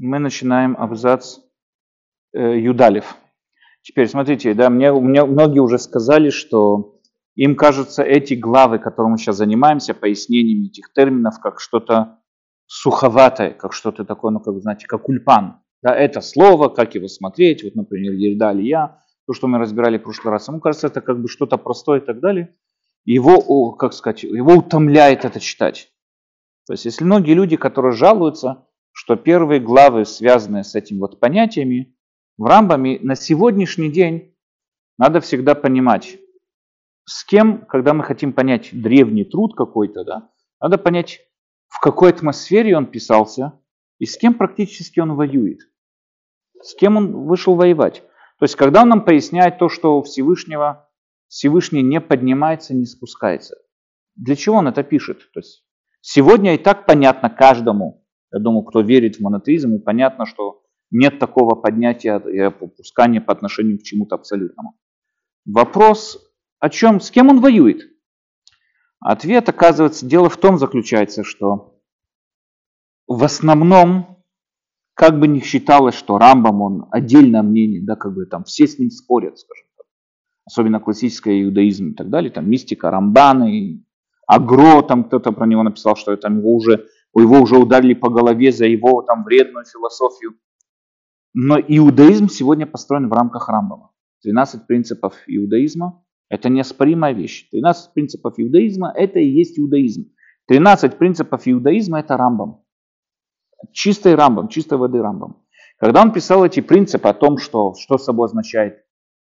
мы начинаем абзац э, Юдалев. Теперь смотрите, да, мне, мне многие уже сказали, что им кажется эти главы, которыми мы сейчас занимаемся, пояснениями этих терминов, как что-то суховатое, как что-то такое, ну, как знаете, как ульпан. Да, это слово, как его смотреть, вот, например, Ерда я, то, что мы разбирали в прошлый раз. Ему кажется, это как бы что-то простое и так далее. Его, как сказать, его утомляет это читать. То есть, если многие люди, которые жалуются, что первые главы, связанные с этими вот понятиями, в Рамбаме на сегодняшний день надо всегда понимать, с кем, когда мы хотим понять древний труд какой-то, да, надо понять, в какой атмосфере он писался и с кем практически он воюет. С кем он вышел воевать. То есть, когда он нам поясняет то, что у Всевышнего Всевышний не поднимается, не спускается. Для чего он это пишет? То есть, сегодня и так понятно каждому, я думаю, кто верит в монотеизм, и понятно, что нет такого поднятия и опускания по отношению к чему-то абсолютному. Вопрос, о чем, с кем он воюет? Ответ, оказывается, дело в том заключается, что в основном, как бы ни считалось, что Рамбам, он отдельное мнение, да, как бы там все с ним спорят, скажем так, особенно классическое иудаизм и так далее, там мистика Рамбаны, Агро, там кто-то про него написал, что там его уже, его уже ударили по голове за его там вредную философию. Но иудаизм сегодня построен в рамках Рамбама. 12 принципов иудаизма это неоспоримая вещь. 13 принципов иудаизма – это и есть иудаизм. 13 принципов иудаизма – это Рамбам. Чистый Рамбам, чистой воды Рамбам. Когда он писал эти принципы о том, что, что собой означает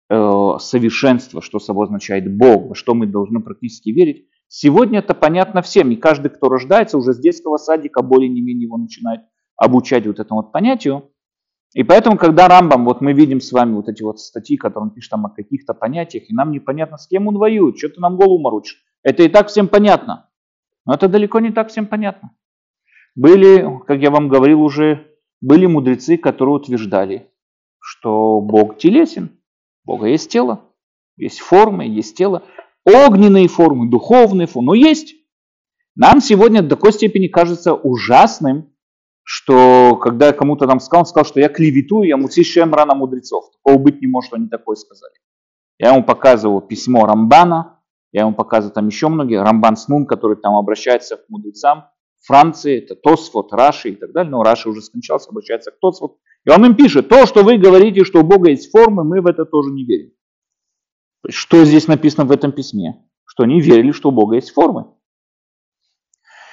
э, совершенство, что собой означает Бог, во что мы должны практически верить, сегодня это понятно всем. И каждый, кто рождается, уже с детского садика более не менее его начинает обучать вот этому вот понятию. И поэтому, когда Рамбам, вот мы видим с вами вот эти вот статьи, которые он пишет там о каких-то понятиях, и нам непонятно, с кем он воюет, что ты нам голову морочишь. Это и так всем понятно. Но это далеко не так всем понятно. Были, как я вам говорил уже, были мудрецы, которые утверждали, что Бог телесен, Бога есть тело, есть формы, есть тело, огненные формы, духовные формы, но есть. Нам сегодня до такой степени кажется ужасным, что когда я кому-то там сказал, он сказал, что я клеветую, я муцишем рано мудрецов. Такого быть не может, они такое сказали. Я ему показывал письмо Рамбана, я ему показывал там еще многие, Рамбан Снун, который там обращается к мудрецам. Франции, это Тосфот, Раши и так далее. Но Раши уже скончался, обращается к Тосфот. И он им пишет, то, что вы говорите, что у Бога есть формы, мы в это тоже не верим. Что здесь написано в этом письме? Что они верили, что у Бога есть формы.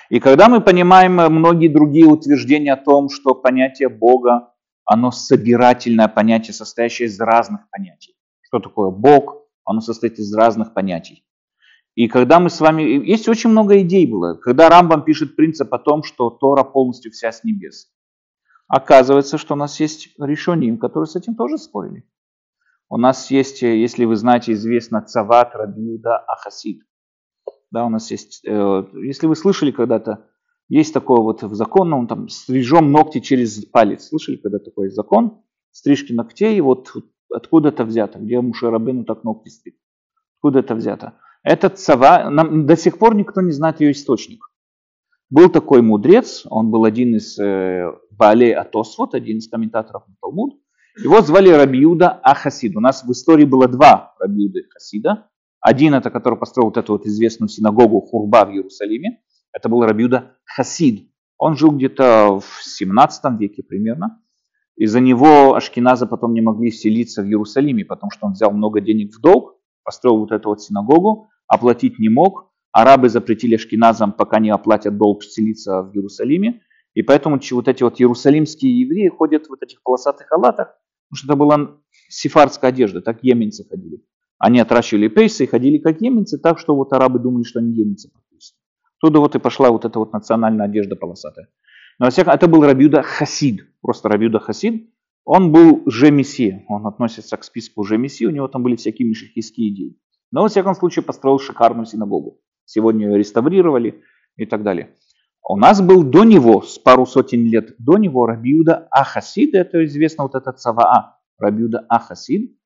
И когда мы понимаем многие другие утверждения о том, что понятие Бога, оно собирательное понятие, состоящее из разных понятий. Что такое Бог? Оно состоит из разных понятий. И когда мы с вами... Есть очень много идей было. Когда Рамбам пишет принцип о том, что Тора полностью вся с небес. Оказывается, что у нас есть решения, которые с этим тоже спорили. У нас есть, если вы знаете, известно Цават Рабиуда Ахасид. Да, у нас есть, э, если вы слышали когда-то, есть такое вот в законном, там, стрижем ногти через палец. Слышали когда такой закон? Стрижки ногтей, вот откуда это взято? Где Мушарабыну так ногти стриг? Откуда это взято? Этот цава, нам, до сих пор никто не знает ее источник. Был такой мудрец, он был один из э, Баалей Атосвот, один из комментаторов на Талмуд. Его звали Рабиуда Ахасид. У нас в истории было два Рабиуды Хасида. Один это, который построил вот эту вот известную синагогу Хурба в Иерусалиме. Это был Рабиуда Хасид. Он жил где-то в 17 веке примерно. Из-за него Ашкиназа потом не могли селиться в Иерусалиме, потому что он взял много денег в долг, построил вот эту вот синагогу, оплатить не мог. Арабы запретили Ашкиназам, пока не оплатят долг, селиться в Иерусалиме. И поэтому вот эти вот иерусалимские евреи ходят в вот этих полосатых халатах, потому что это была сефардская одежда, так йеменцы ходили. Они отращивали пейсы и ходили как еменцы, так что вот арабы думали, что они еменцы практически. Туда вот и пошла вот эта вот национальная одежда полосатая. Но во всяком, это был Рабиуда Хасид, просто Рабиуда Хасид. Он был же он относится к списку же у него там были всякие мишехийские идеи. Но во всяком случае построил шикарную синагогу. Сегодня ее реставрировали и так далее. У нас был до него, с пару сотен лет до него, Рабиуда Ахасид, это известно вот этот Саваа, Рабиуда Ахасид,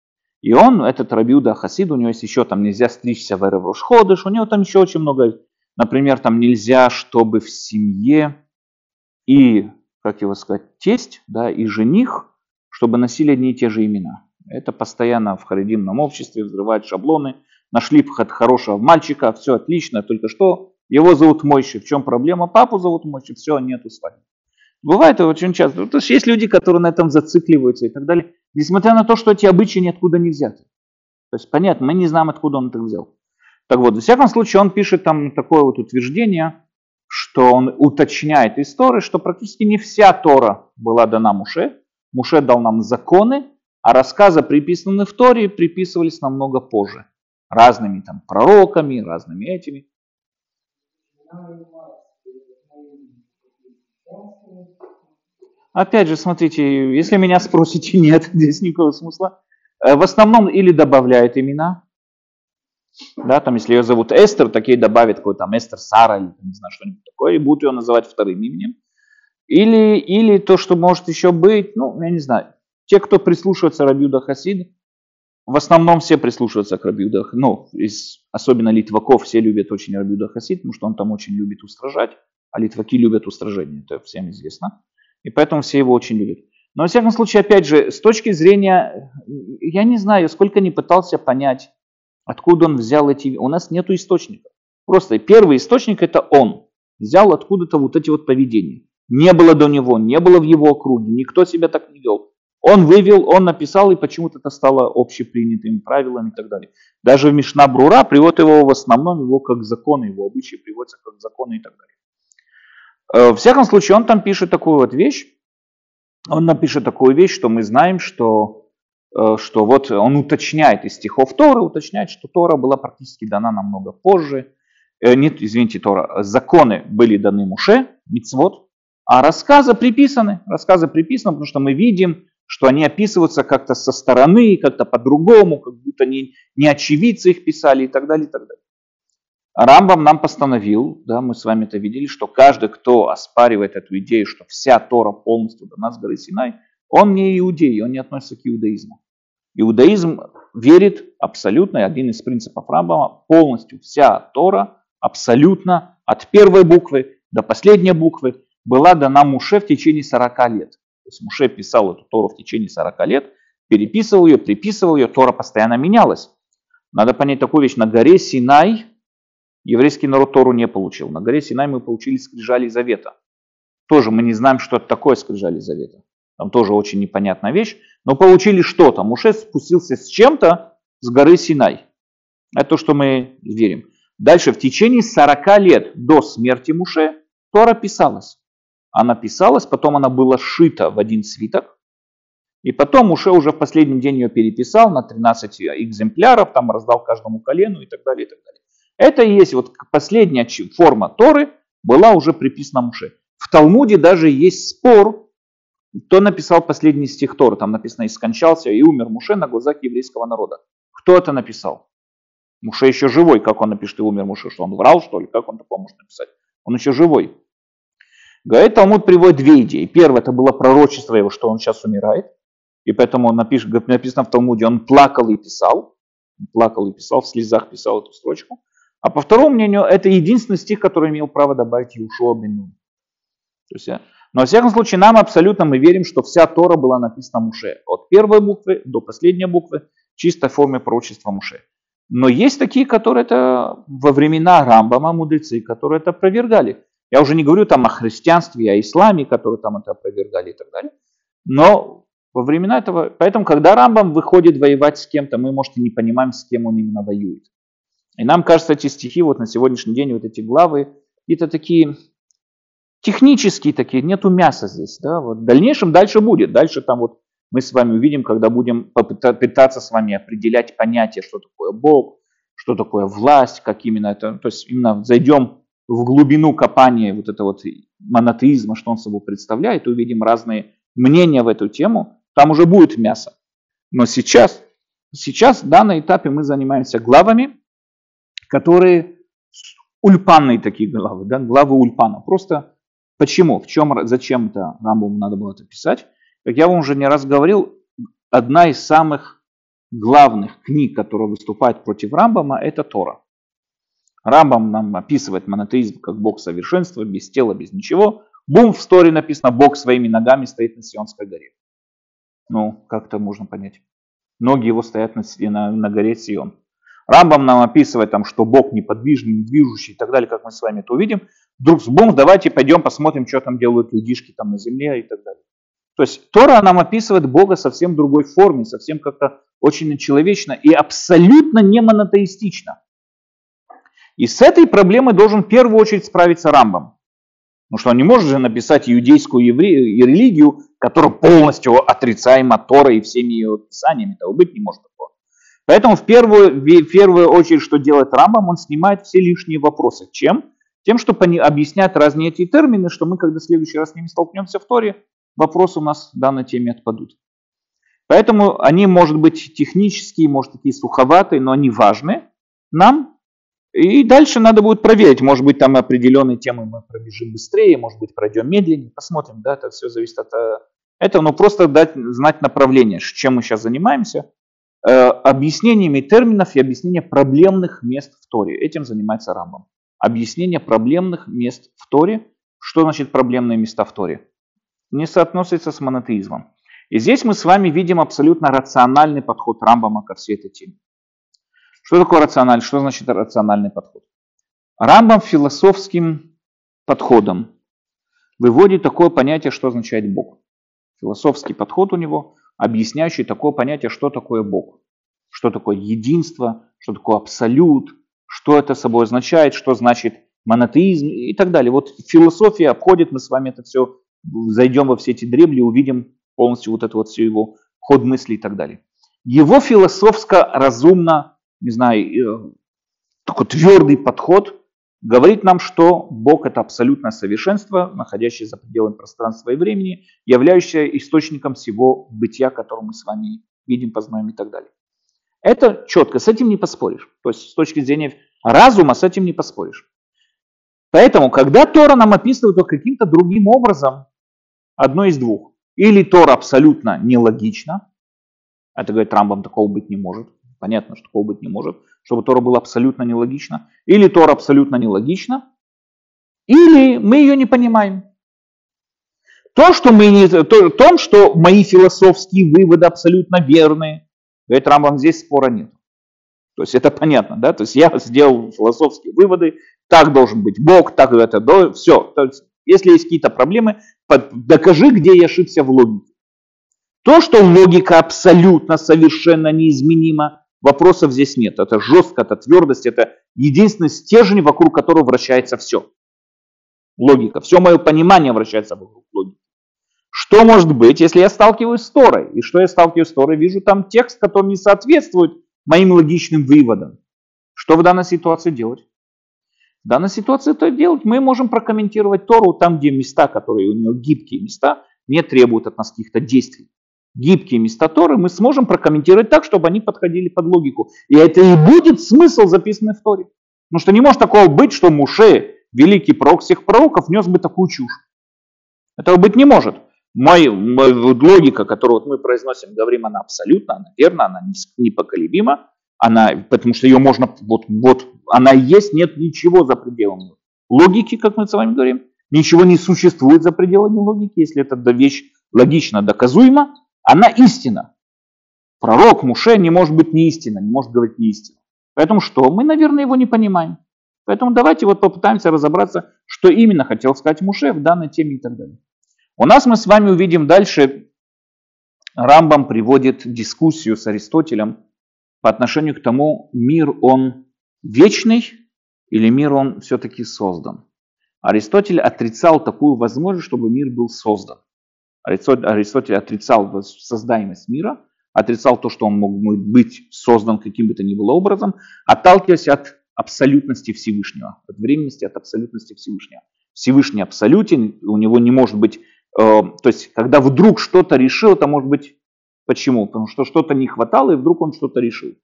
и он, этот Рабиуда Хасид, у него есть еще там нельзя стричься в Эреврош у него там еще очень много, например, там нельзя, чтобы в семье и как его сказать, тесть, да, и жених, чтобы носили одни и те же имена. Это постоянно в харидимном обществе взрывают шаблоны. Нашли хорошего мальчика, все отлично, только что его зовут Мойши. В чем проблема? Папу зовут Мойши, все, нету свадьбы. Бывает очень часто. То есть есть люди, которые на этом зацикливаются и так далее. Несмотря на то, что эти обычаи ниоткуда не взяты. То есть понятно, мы не знаем, откуда он это взял. Так вот, во всяком случае, он пишет там такое вот утверждение, что он уточняет истории, что практически не вся Тора была дана Муше. Муше дал нам законы, а рассказы, приписанные в Торе, приписывались намного позже. Разными там пророками, разными этими. Опять же, смотрите, если меня спросите, нет, здесь никакого смысла. Э, в основном или добавляет имена, да, там, если ее зовут Эстер, такие добавят какой там Эстер Сара или не знаю, что-нибудь такое, и будут ее называть вторым именем. Или, или то, что может еще быть, ну, я не знаю, те, кто прислушивается Рабиуда Хасид, в основном все прислушиваются к Рабиуда, ну, из, особенно литваков, все любят очень Рабиуда Хасид, потому что он там очень любит устражать, а литваки любят устражение, это всем известно. И поэтому все его очень любят. Но, во всяком случае, опять же, с точки зрения, я не знаю, сколько не пытался понять, откуда он взял эти... У нас нет источника. Просто первый источник это он. Взял откуда-то вот эти вот поведения. Не было до него, не было в его округе, никто себя так не вел. Он вывел, он написал, и почему-то это стало общепринятым правилом и так далее. Даже в Мишна Брура приводит его в основном его как законы, его обычаи приводятся как законы и так далее. Э, в всяком случае, он там пишет такую вот вещь, он напишет такую вещь, что мы знаем, что, э, что вот он уточняет из стихов Торы, уточняет, что Тора была практически дана намного позже. Э, нет, извините, Тора, законы были даны Муше, мицвод, а рассказы приписаны, рассказы приписаны, потому что мы видим, что они описываются как-то со стороны, как-то по-другому, как будто не, не очевидцы их писали и так далее, и так далее. Рамбам нам постановил, да, мы с вами это видели, что каждый, кто оспаривает эту идею, что вся Тора полностью до нас горы Синай, он не иудей, он не относится к иудаизму. Иудаизм верит абсолютно, один из принципов Рамбама, полностью вся Тора, абсолютно от первой буквы до последней буквы была дана Муше в течение 40 лет. Есть Муше писал эту Тору в течение 40 лет, переписывал ее, приписывал ее, Тора постоянно менялась. Надо понять такую вещь, на горе Синай Еврейский народ Тору не получил. На горе Синай мы получили скрижали завета. Тоже мы не знаем, что это такое скрижали завета. Там тоже очень непонятная вещь. Но получили что-то. Муше спустился с чем-то с горы Синай. Это то, что мы верим. Дальше, в течение 40 лет до смерти Муше Тора писалась. Она писалась, потом она была сшита в один свиток. И потом Муше уже в последний день ее переписал на 13 экземпляров, там раздал каждому колену и так далее, и так далее. Это и есть вот последняя форма Торы, была уже приписана Муше. В Талмуде даже есть спор, кто написал последний стих Торы. Там написано, и скончался, и умер Муше на глазах еврейского народа. Кто это написал? Муше еще живой, как он напишет, и умер Муше, что он врал, что ли? Как он такое может написать? Он еще живой. Говорит, Талмуд приводит две идеи. Первое, это было пророчество его, что он сейчас умирает. И поэтому он напишет, написано в Талмуде, он плакал и писал. Он плакал и писал, в слезах писал эту строчку. А по второму мнению, это единственный стих, который имел право добавить Иушуа бен То есть, но во всяком случае, нам абсолютно мы верим, что вся Тора была написана Муше. От первой буквы до последней буквы в чистой форме пророчества Муше. Но есть такие, которые это во времена Рамбама, мудрецы, которые это опровергали. Я уже не говорю там о христианстве, о исламе, которые там это опровергали и так далее. Но во времена этого... Поэтому, когда Рамбам выходит воевать с кем-то, мы, может, и не понимаем, с кем он именно воюет. И нам кажется, эти стихи вот на сегодняшний день, вот эти главы, какие-то такие технические такие, нету мяса здесь. Да? Вот в дальнейшем дальше будет. Дальше там вот мы с вами увидим, когда будем пытаться с вами определять понятие, что такое Бог, что такое власть, как именно это, то есть именно зайдем в глубину копания вот этого вот монотеизма, что он собой представляет, увидим разные мнения в эту тему, там уже будет мясо. Но сейчас, сейчас, да, на этапе мы занимаемся главами, которые ульпанные такие главы, да, главы ульпана. Просто почему, в чем, зачем это Рамбаму надо было это писать? Как я вам уже не раз говорил, одна из самых главных книг, которая выступает против Рамбама, это Тора. Рамбам нам описывает монотеизм как Бог совершенства, без тела, без ничего. Бум, в сторе написано, Бог своими ногами стоит на Сионской горе. Ну, как это можно понять? Ноги его стоят на, на, на горе Сион. Рамбам нам описывает, там, что Бог неподвижный, не движущий и так далее, как мы с вами это увидим. Вдруг с бум, давайте пойдем посмотрим, что там делают людишки там на земле и так далее. То есть Тора нам описывает Бога совсем другой форме, совсем как-то очень человечно и абсолютно не монотеистично. И с этой проблемой должен в первую очередь справиться Рамбам. Потому что он не может же написать иудейскую евре... религию, которая полностью отрицаема Торой и всеми ее писаниями. Этого быть не может. Поэтому в первую, в первую очередь, что делает Рамбам, он снимает все лишние вопросы. Чем? Тем, что объясняет разные эти термины, что мы, когда в следующий раз с ними столкнемся в Торе, вопросы у нас в данной теме отпадут. Поэтому они, может быть, технические, может, такие суховатые, но они важны нам. И дальше надо будет проверить. Может быть, там определенные темы мы пробежим быстрее, может быть, пройдем медленнее. Посмотрим, да, это все зависит от э, этого. Но просто дать, знать направление, чем мы сейчас занимаемся. Э, объяснениями терминов и объяснение проблемных мест в Торе. Этим занимается Рамбом. Объяснение проблемных мест в Торе. Что значит проблемные места в Торе? не соотносится с монотеизмом. И здесь мы с вами видим абсолютно рациональный подход Рамбама ко всей этой теме. Что такое рациональный? Что значит рациональный подход? Рамбам философским подходом выводит такое понятие, что означает Бог. Философский подход у него, объясняющий такое понятие, что такое Бог. Что такое единство, что такое абсолют, что это собой означает, что значит монотеизм и так далее. Вот философия обходит, мы с вами это все зайдем во все эти дребли, увидим полностью вот это вот все его ход мысли и так далее. Его философско-разумно, не знаю, э, такой твердый подход говорит нам, что Бог это абсолютное совершенство, находящее за пределами пространства и времени, являющее источником всего бытия, которое мы с вами видим, познаем и так далее. Это четко, с этим не поспоришь. То есть с точки зрения разума с этим не поспоришь. Поэтому, когда Тора нам описывает его каким-то другим образом, одно из двух. Или Тора абсолютно нелогично, это говорит Рамбам, такого быть не может. Понятно, что такого быть не может, чтобы Тора была абсолютно нелогично. Или Тора абсолютно нелогично, или мы ее не понимаем. То, что мы не, то, том, что мои философские выводы абсолютно верные, говорит Рамбам, здесь спора нет. То есть это понятно, да? То есть я сделал философские выводы, так должен быть Бог, так это, все. То есть, если есть какие-то проблемы, докажи, где я ошибся в логике. То, что логика абсолютно, совершенно неизменима, вопросов здесь нет. Это жестко, это твердость, это единственный стержень, вокруг которого вращается все. Логика. Все мое понимание вращается вокруг логики. Что может быть, если я сталкиваюсь с Торой? И что я сталкиваюсь с Торой? Вижу там текст, который не соответствует моим логичным выводам. Что в данной ситуации делать? В данной ситуации это делать мы можем прокомментировать Тору там, где места, которые у нее гибкие места, не требуют от нас каких-то действий. Гибкие места Торы мы сможем прокомментировать так, чтобы они подходили под логику. И это и будет смысл записанный в Торе. Потому что не может такого быть, что Муше, великий пророк всех пророков, нес бы такую чушь. Этого быть не может. Мой, мой, логика, которую вот мы произносим, говорим, она абсолютно, она верна, она непоколебима, она, потому что ее можно, вот, вот она есть, нет ничего за пределами логики, как мы с вами говорим. Ничего не существует за пределами логики, если эта вещь логично доказуема, она истина. Пророк Муше не может быть не истина, не может говорить не истину. Поэтому что? Мы, наверное, его не понимаем. Поэтому давайте вот попытаемся разобраться, что именно хотел сказать Муше в данной теме и так далее. У нас мы с вами увидим дальше, Рамбам приводит дискуссию с Аристотелем по отношению к тому, мир он вечный или мир он все-таки создан. Аристотель отрицал такую возможность, чтобы мир был создан. Аристотель отрицал создаемость мира, отрицал то, что он мог быть создан каким бы то ни было образом, отталкиваясь от абсолютности Всевышнего, от временности, от абсолютности Всевышнего. Всевышний абсолютен, у него не может быть, э, то есть когда вдруг что-то решил, это может быть почему? Потому что что-то не хватало, и вдруг он что-то решил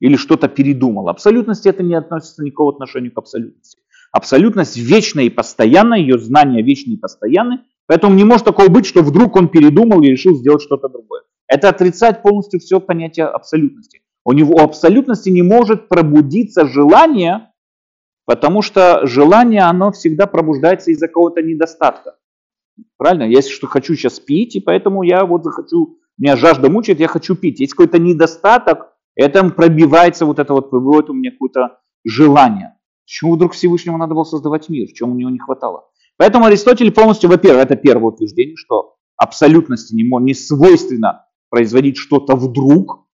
или что-то передумал. Абсолютность это не относится никакого отношения к абсолютности. Абсолютность вечная и постоянная, ее знания вечные и постоянны, поэтому не может такого быть, что вдруг он передумал и решил сделать что-то другое. Это отрицать полностью все понятие абсолютности. У него у абсолютности не может пробудиться желание, потому что желание, оно всегда пробуждается из-за какого-то недостатка. Правильно? Я что хочу сейчас пить, и поэтому я вот захочу, меня жажда мучает, я хочу пить. Есть какой-то недостаток, это пробивается вот это вот, выводит у меня какое-то желание. Почему вдруг Всевышнему надо было создавать мир? В чем у него не хватало? Поэтому Аристотель полностью, во-первых, это первое утверждение, что абсолютности не, не свойственно производить что-то вдруг,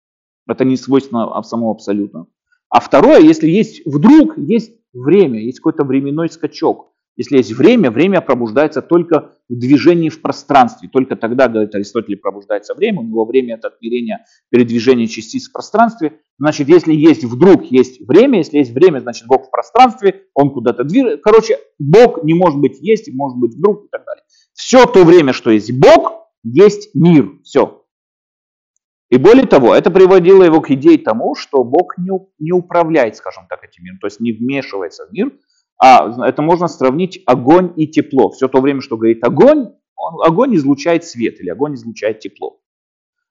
это не свойственно самому абсолютно. А второе, если есть вдруг, есть время, есть какой-то временной скачок. Если есть время, время пробуждается только в движении в пространстве. Только тогда, говорит Аристотель, пробуждается время. У него время это отмерение передвижения частиц в пространстве. Значит, если есть вдруг, есть время. Если есть время, значит, Бог в пространстве, он куда-то движется. Короче, Бог не может быть есть, может быть вдруг и так далее. Все то время, что есть Бог, есть мир. Все. И более того, это приводило его к идее тому, что Бог не, не управляет, скажем так, этим миром, то есть не вмешивается в мир, а это можно сравнить огонь и тепло. Все то время, что говорит огонь, он, огонь излучает свет или огонь излучает тепло.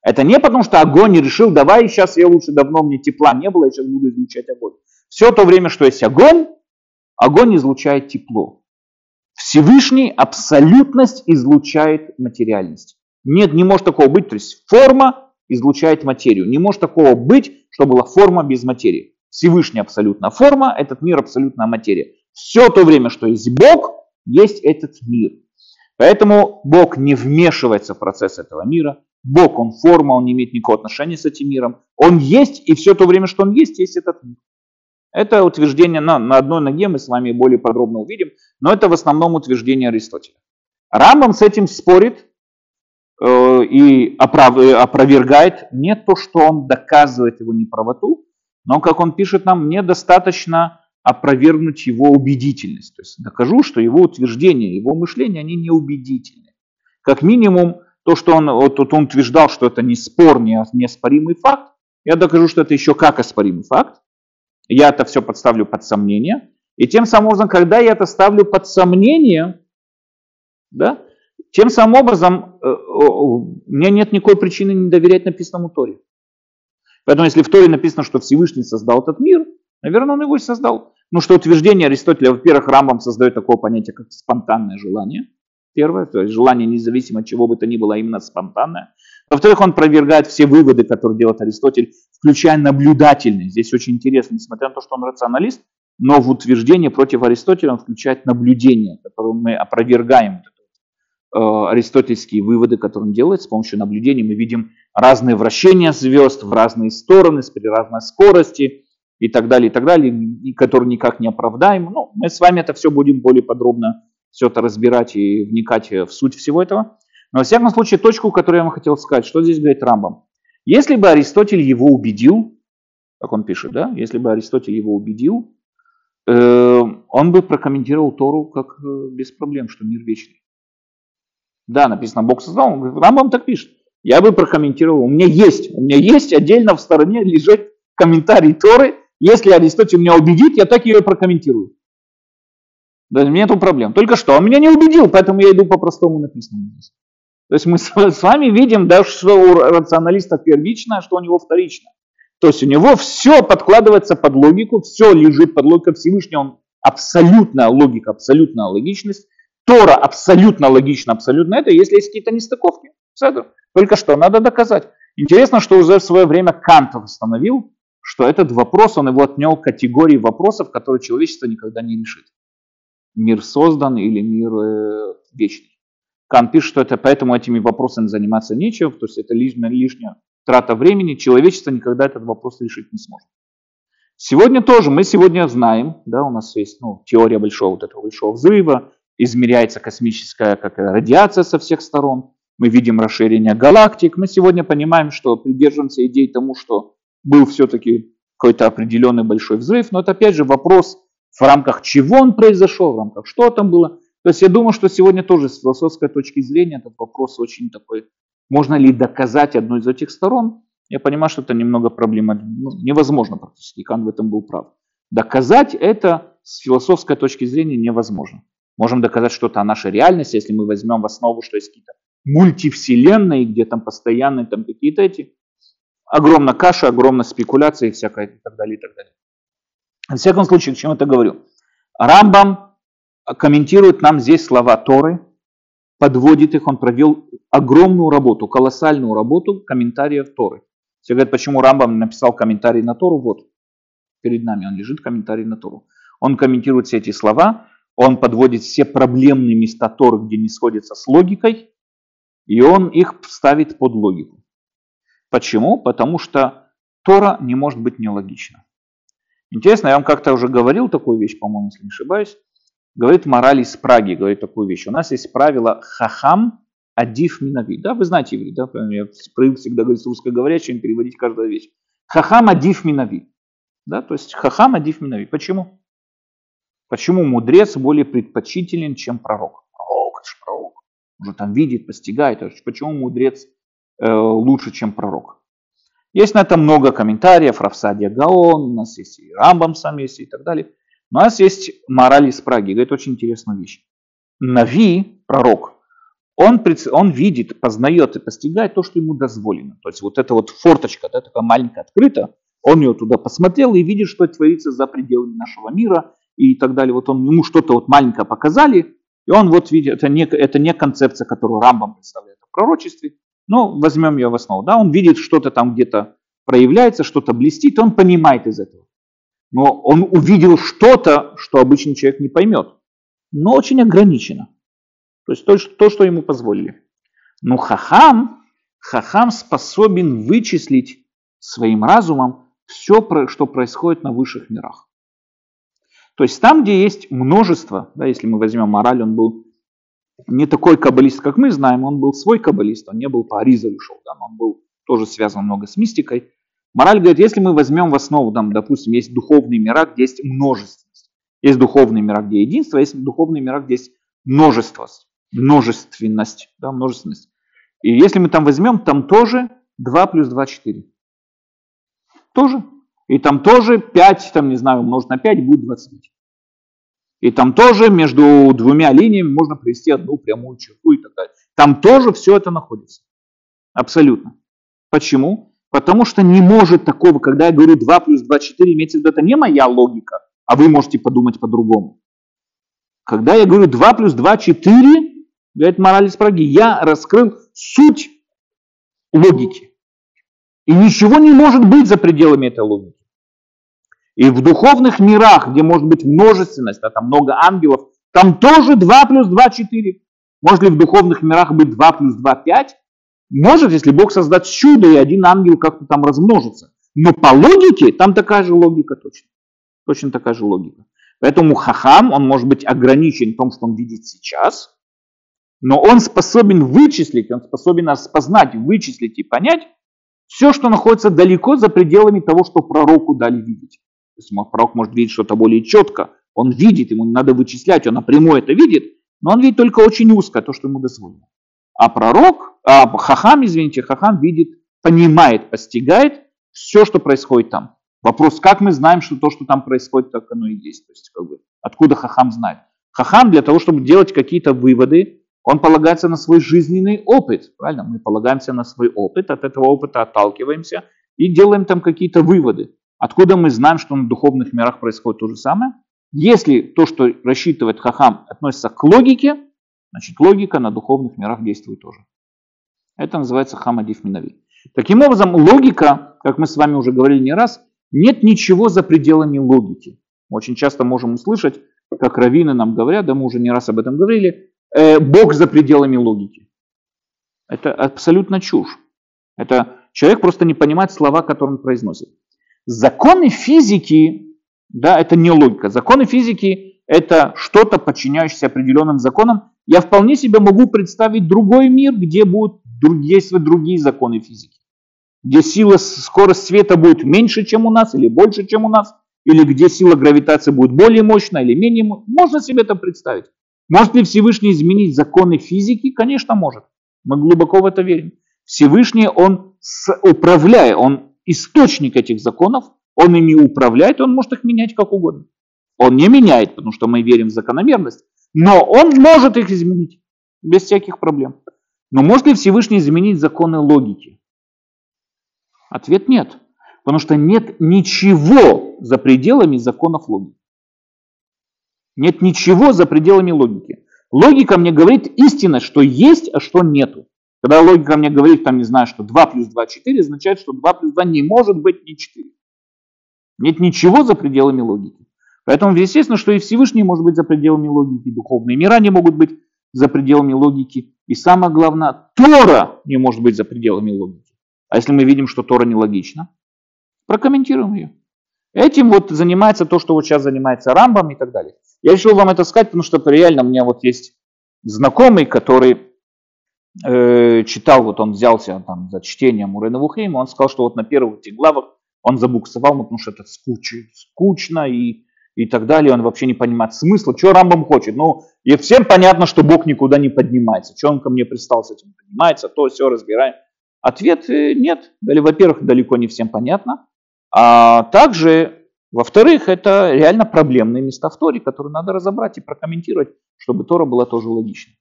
Это не потому, что огонь решил, давай сейчас я лучше давно мне тепла не было, я сейчас буду излучать огонь. Все то время, что есть огонь, огонь излучает тепло. Всевышний абсолютность излучает материальность. Нет, не может такого быть. То есть форма излучает материю. Не может такого быть, что была форма без материи. Всевышний абсолютная форма, этот мир абсолютная материя. Все то время, что есть Бог, есть этот мир. Поэтому Бог не вмешивается в процесс этого мира. Бог, он форма, он не имеет никакого отношения с этим миром. Он есть, и все то время, что он есть, есть этот мир. Это утверждение на, на одной ноге, мы с вами более подробно увидим, но это в основном утверждение Аристотеля. Рамбам с этим спорит э, и оправ, э, опровергает не то, что он доказывает его неправоту, но, как он пишет нам, мне достаточно опровергнуть его убедительность. То есть докажу, что его утверждения, его мышления, они неубедительны. Как минимум, то, что он, вот, вот он утверждал, что это не спор, не неоспоримый факт, я докажу, что это еще как оспоримый факт. Я это все подставлю под сомнение. И тем самым образом, когда я это ставлю под сомнение, да, тем самым образом э, у меня нет никакой причины не доверять написанному Торе. Поэтому если в Торе написано, что Всевышний создал этот мир, наверное, он его и создал. Ну что утверждение Аристотеля, во-первых, Рамбам создает такое понятие, как спонтанное желание. Первое, то есть желание независимо от чего бы то ни было, именно спонтанное. Во-вторых, он провергает все выводы, которые делает Аристотель, включая наблюдательные. Здесь очень интересно, несмотря на то, что он рационалист, но в утверждение против Аристотеля он включает наблюдение, которое мы опровергаем. Э, аристотельские выводы, которые он делает с помощью наблюдений. Мы видим разные вращения звезд в разные стороны, при разной скорости, и так далее, и так далее, и которые никак не оправдаем. Ну, мы с вами это все будем более подробно все это разбирать и вникать в суть всего этого. Но, во всяком случае, точку, которую я вам хотел сказать, что здесь говорит Рамбам. Если бы Аристотель его убедил, как он пишет, да, если бы Аристотель его убедил, э, он бы прокомментировал Тору как э, без проблем, что мир вечный. Да, написано, Бог создал, Рамбам так пишет. Я бы прокомментировал, у меня есть, у меня есть отдельно в стороне лежит комментарий Торы, если Аристотель меня убедит, я так ее прокомментирую. Да, нет проблем. Только что, он меня не убедил, поэтому я иду по простому написанному здесь. То есть мы с вами видим, да, что у рационалиста первичное, что у него вторичное. То есть у него все подкладывается под логику, все лежит под логикой Всевышнего, он абсолютная логика, абсолютная логичность. Тора абсолютно логично, абсолютно это, если есть какие-то нестыковки. Только что, надо доказать. Интересно, что уже в свое время Кант восстановил, что этот вопрос, он его отнял категории вопросов, которые человечество никогда не решит. Мир создан или мир э, вечный. Кант пишет, что это поэтому этими вопросами заниматься нечего, то есть это лишняя, лишняя трата времени, человечество никогда этот вопрос решить не сможет. Сегодня тоже, мы сегодня знаем, да, у нас есть ну, теория большого, вот этого большого взрыва, измеряется космическая как радиация со всех сторон, мы видим расширение галактик, мы сегодня понимаем, что придерживаемся идей тому, что был все-таки какой-то определенный большой взрыв, но это опять же вопрос, в рамках чего он произошел, в рамках что там было. То есть я думаю, что сегодня тоже с философской точки зрения этот вопрос очень такой, можно ли доказать одну из этих сторон. Я понимаю, что это немного проблема, ну, невозможно практически, Кан в этом был прав. Доказать это с философской точки зрения невозможно. Можем доказать что-то о нашей реальности, если мы возьмем в основу, что есть какие-то мультивселенные, где там постоянные там какие-то эти огромная каша, огромная спекуляция и всякое и так далее, и так далее. В всяком случае, к чему это говорю? Рамбам комментирует нам здесь слова Торы, подводит их, он провел огромную работу, колоссальную работу комментариев Торы. Все говорят, почему Рамбам написал комментарий на Тору? Вот, перед нами он лежит, комментарий на Тору. Он комментирует все эти слова, он подводит все проблемные места Торы, где не сходятся с логикой, и он их ставит под логику. Почему? Потому что Тора не может быть нелогична. Интересно, я вам как-то уже говорил такую вещь, по-моему, если не ошибаюсь. Говорит мораль из Праги, говорит такую вещь. У нас есть правило хахам адив минави. Да, вы знаете да? Я привык всегда говорить русскоговорящим, переводить каждую вещь. Хахам адив минави. Да, то есть хахам адив минави. Почему? Почему мудрец более предпочтителен, чем пророк? Пророк, это же пророк. Уже там видит, постигает. Почему мудрец лучше, чем пророк? Есть на это много комментариев. Рафсадия Гаон, у нас есть и Рамбам сам есть и так далее. У нас есть мораль из Праги. Говорит очень интересную вещь. Нави, пророк, он, он видит, познает и постигает то, что ему дозволено. То есть вот эта вот форточка, да, такая маленькая открыта, он ее туда посмотрел и видит, что творится за пределами нашего мира и так далее. Вот он, ему что-то вот маленькое показали, и он вот видит, это не, это не концепция, которую Рамбам представляет в пророчестве, но возьмем ее в основу. Да, он видит что-то там где-то проявляется, что-то блестит, он понимает из этого. Но он увидел что-то, что обычный человек не поймет, но очень ограничено. То есть то, то что ему позволили. Но хахам, хахам способен вычислить своим разумом все, что происходит на высших мирах. То есть там, где есть множество, да, если мы возьмем мораль, он был не такой каббалист, как мы знаем, он был свой каббалист, он не был по Аризалу шел, да, он был тоже связан много с мистикой. Мораль говорит, если мы возьмем в основу, там, допустим, есть духовные мира, где есть множественность. Есть духовные мира, где единство, есть духовные мира, где есть множество, множественность, да, множественность. И если мы там возьмем, там тоже 2 плюс 2, 4. Тоже. И там тоже 5, там, не знаю, умножить на 5 будет 25. И там тоже между двумя линиями можно привести одну прямую черту и так далее. Там тоже все это находится. Абсолютно. Почему? Потому что не может такого, когда я говорю 2 плюс 2, 4, имеется в виду, это не моя логика, а вы можете подумать по-другому. Когда я говорю 2 плюс 2, 4, говорит мораль из Праги, я раскрыл суть логики. И ничего не может быть за пределами этой логики. И в духовных мирах, где может быть множественность, а там много ангелов, там тоже 2 плюс 2, 4. Может ли в духовных мирах быть 2 плюс 2, 5? Может, если Бог создаст чудо, и один ангел как-то там размножится. Но по логике, там такая же логика точно. Точно такая же логика. Поэтому хахам, он может быть ограничен в том, что он видит сейчас, но он способен вычислить, он способен распознать, вычислить и понять все, что находится далеко за пределами того, что пророку дали видеть. Пророк может видеть что-то более четко, он видит, ему не надо вычислять, он напрямую это видит, но он видит только очень узко то, что ему дозволено. А пророк, а хахам, извините, хахам видит, понимает, постигает все, что происходит там. Вопрос, как мы знаем, что то, что там происходит, так оно и есть. То есть, как бы, откуда хахам знает? Хахам для того, чтобы делать какие-то выводы, он полагается на свой жизненный опыт. Правильно? Мы полагаемся на свой опыт, от этого опыта отталкиваемся и делаем там какие-то выводы. Откуда мы знаем, что на духовных мирах происходит то же самое? Если то, что рассчитывает хахам, относится к логике, значит логика на духовных мирах действует тоже. Это называется хамадиф минави. Таким образом, логика, как мы с вами уже говорили не раз, нет ничего за пределами логики. Очень часто можем услышать, как раввины нам говорят, да мы уже не раз об этом говорили, э, Бог за пределами логики. Это абсолютно чушь. Это человек просто не понимает слова, которые он произносит. Законы физики, да, это не логика. Законы физики это что-то, подчиняющееся определенным законам. Я вполне себе могу представить другой мир, где будут действовать другие законы физики. Где сила, скорость света будет меньше, чем у нас, или больше, чем у нас. Или где сила гравитации будет более мощная или менее мощная. Можно себе это представить. Может ли Всевышний изменить законы физики? Конечно, может. Мы глубоко в это верим. Всевышний, он управляя, он источник этих законов, он ими управляет, он может их менять как угодно. Он не меняет, потому что мы верим в закономерность, но он может их изменить без всяких проблем. Но может ли Всевышний изменить законы логики? Ответ нет. Потому что нет ничего за пределами законов логики. Нет ничего за пределами логики. Логика мне говорит истинно, что есть, а что нету. Когда логика мне говорит, там, не знаю, что 2 плюс 2 4, означает, что 2 плюс 2 не может быть не 4. Нет ничего за пределами логики. Поэтому естественно, что и Всевышний может быть за пределами логики, духовные мира не могут быть за пределами логики. И самое главное, Тора не может быть за пределами логики. А если мы видим, что Тора нелогична, прокомментируем ее. Этим вот занимается то, что вот сейчас занимается Рамбом и так далее. Я решил вам это сказать, потому что реально у меня вот есть знакомый, который э, читал, вот он взялся там за чтение Мурена Вухейма, он сказал, что вот на первых этих главах он забуксовал, потому что это скучно, скучно и, и так далее, он вообще не понимает смысла, что Рамбам хочет. Ну, и всем понятно, что Бог никуда не поднимается. Что он ко мне пристал с этим поднимается, то все разбираем. Ответ э, нет. Или, во-первых, далеко не всем понятно. А также, во-вторых, это реально проблемные места в Торе, которые надо разобрать и прокомментировать, чтобы Тора была тоже логичной.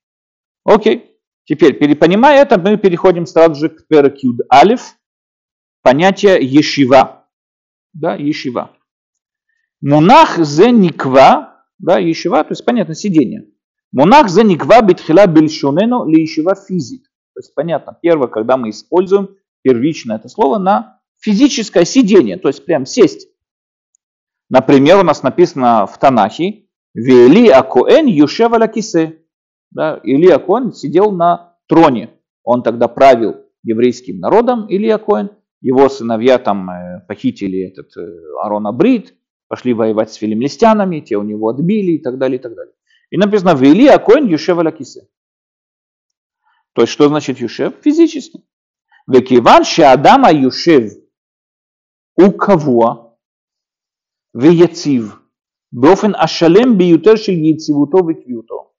Окей. Теперь, перепонимая это, мы переходим сразу же к Перекюд Алиф, понятие ешива. Да, ешива. Мунах зе никва, да, ешива, то есть понятно, сидение. Мунах зе никва битхила бельшунену ли ешива физит. То есть понятно, первое, когда мы используем первично это слово на физическое сидение, то есть прям сесть. Например, у нас написано в Танахе «Вели Акоэн Юшева Лакисе». Да? Илья Коин сидел на троне. Он тогда правил еврейским народом, Илья Коин. Его сыновья там э, похитили этот э, Арона Брит, пошли воевать с филимлистянами, те у него отбили и так далее, и так далее. И написано, в Илья Коин Юшев Алякисе. То есть, что значит Юшев? Физически. Векиван Шадама Юшев у кого в Бофен Ашалем Биютер Шильгицивуто Викьюто.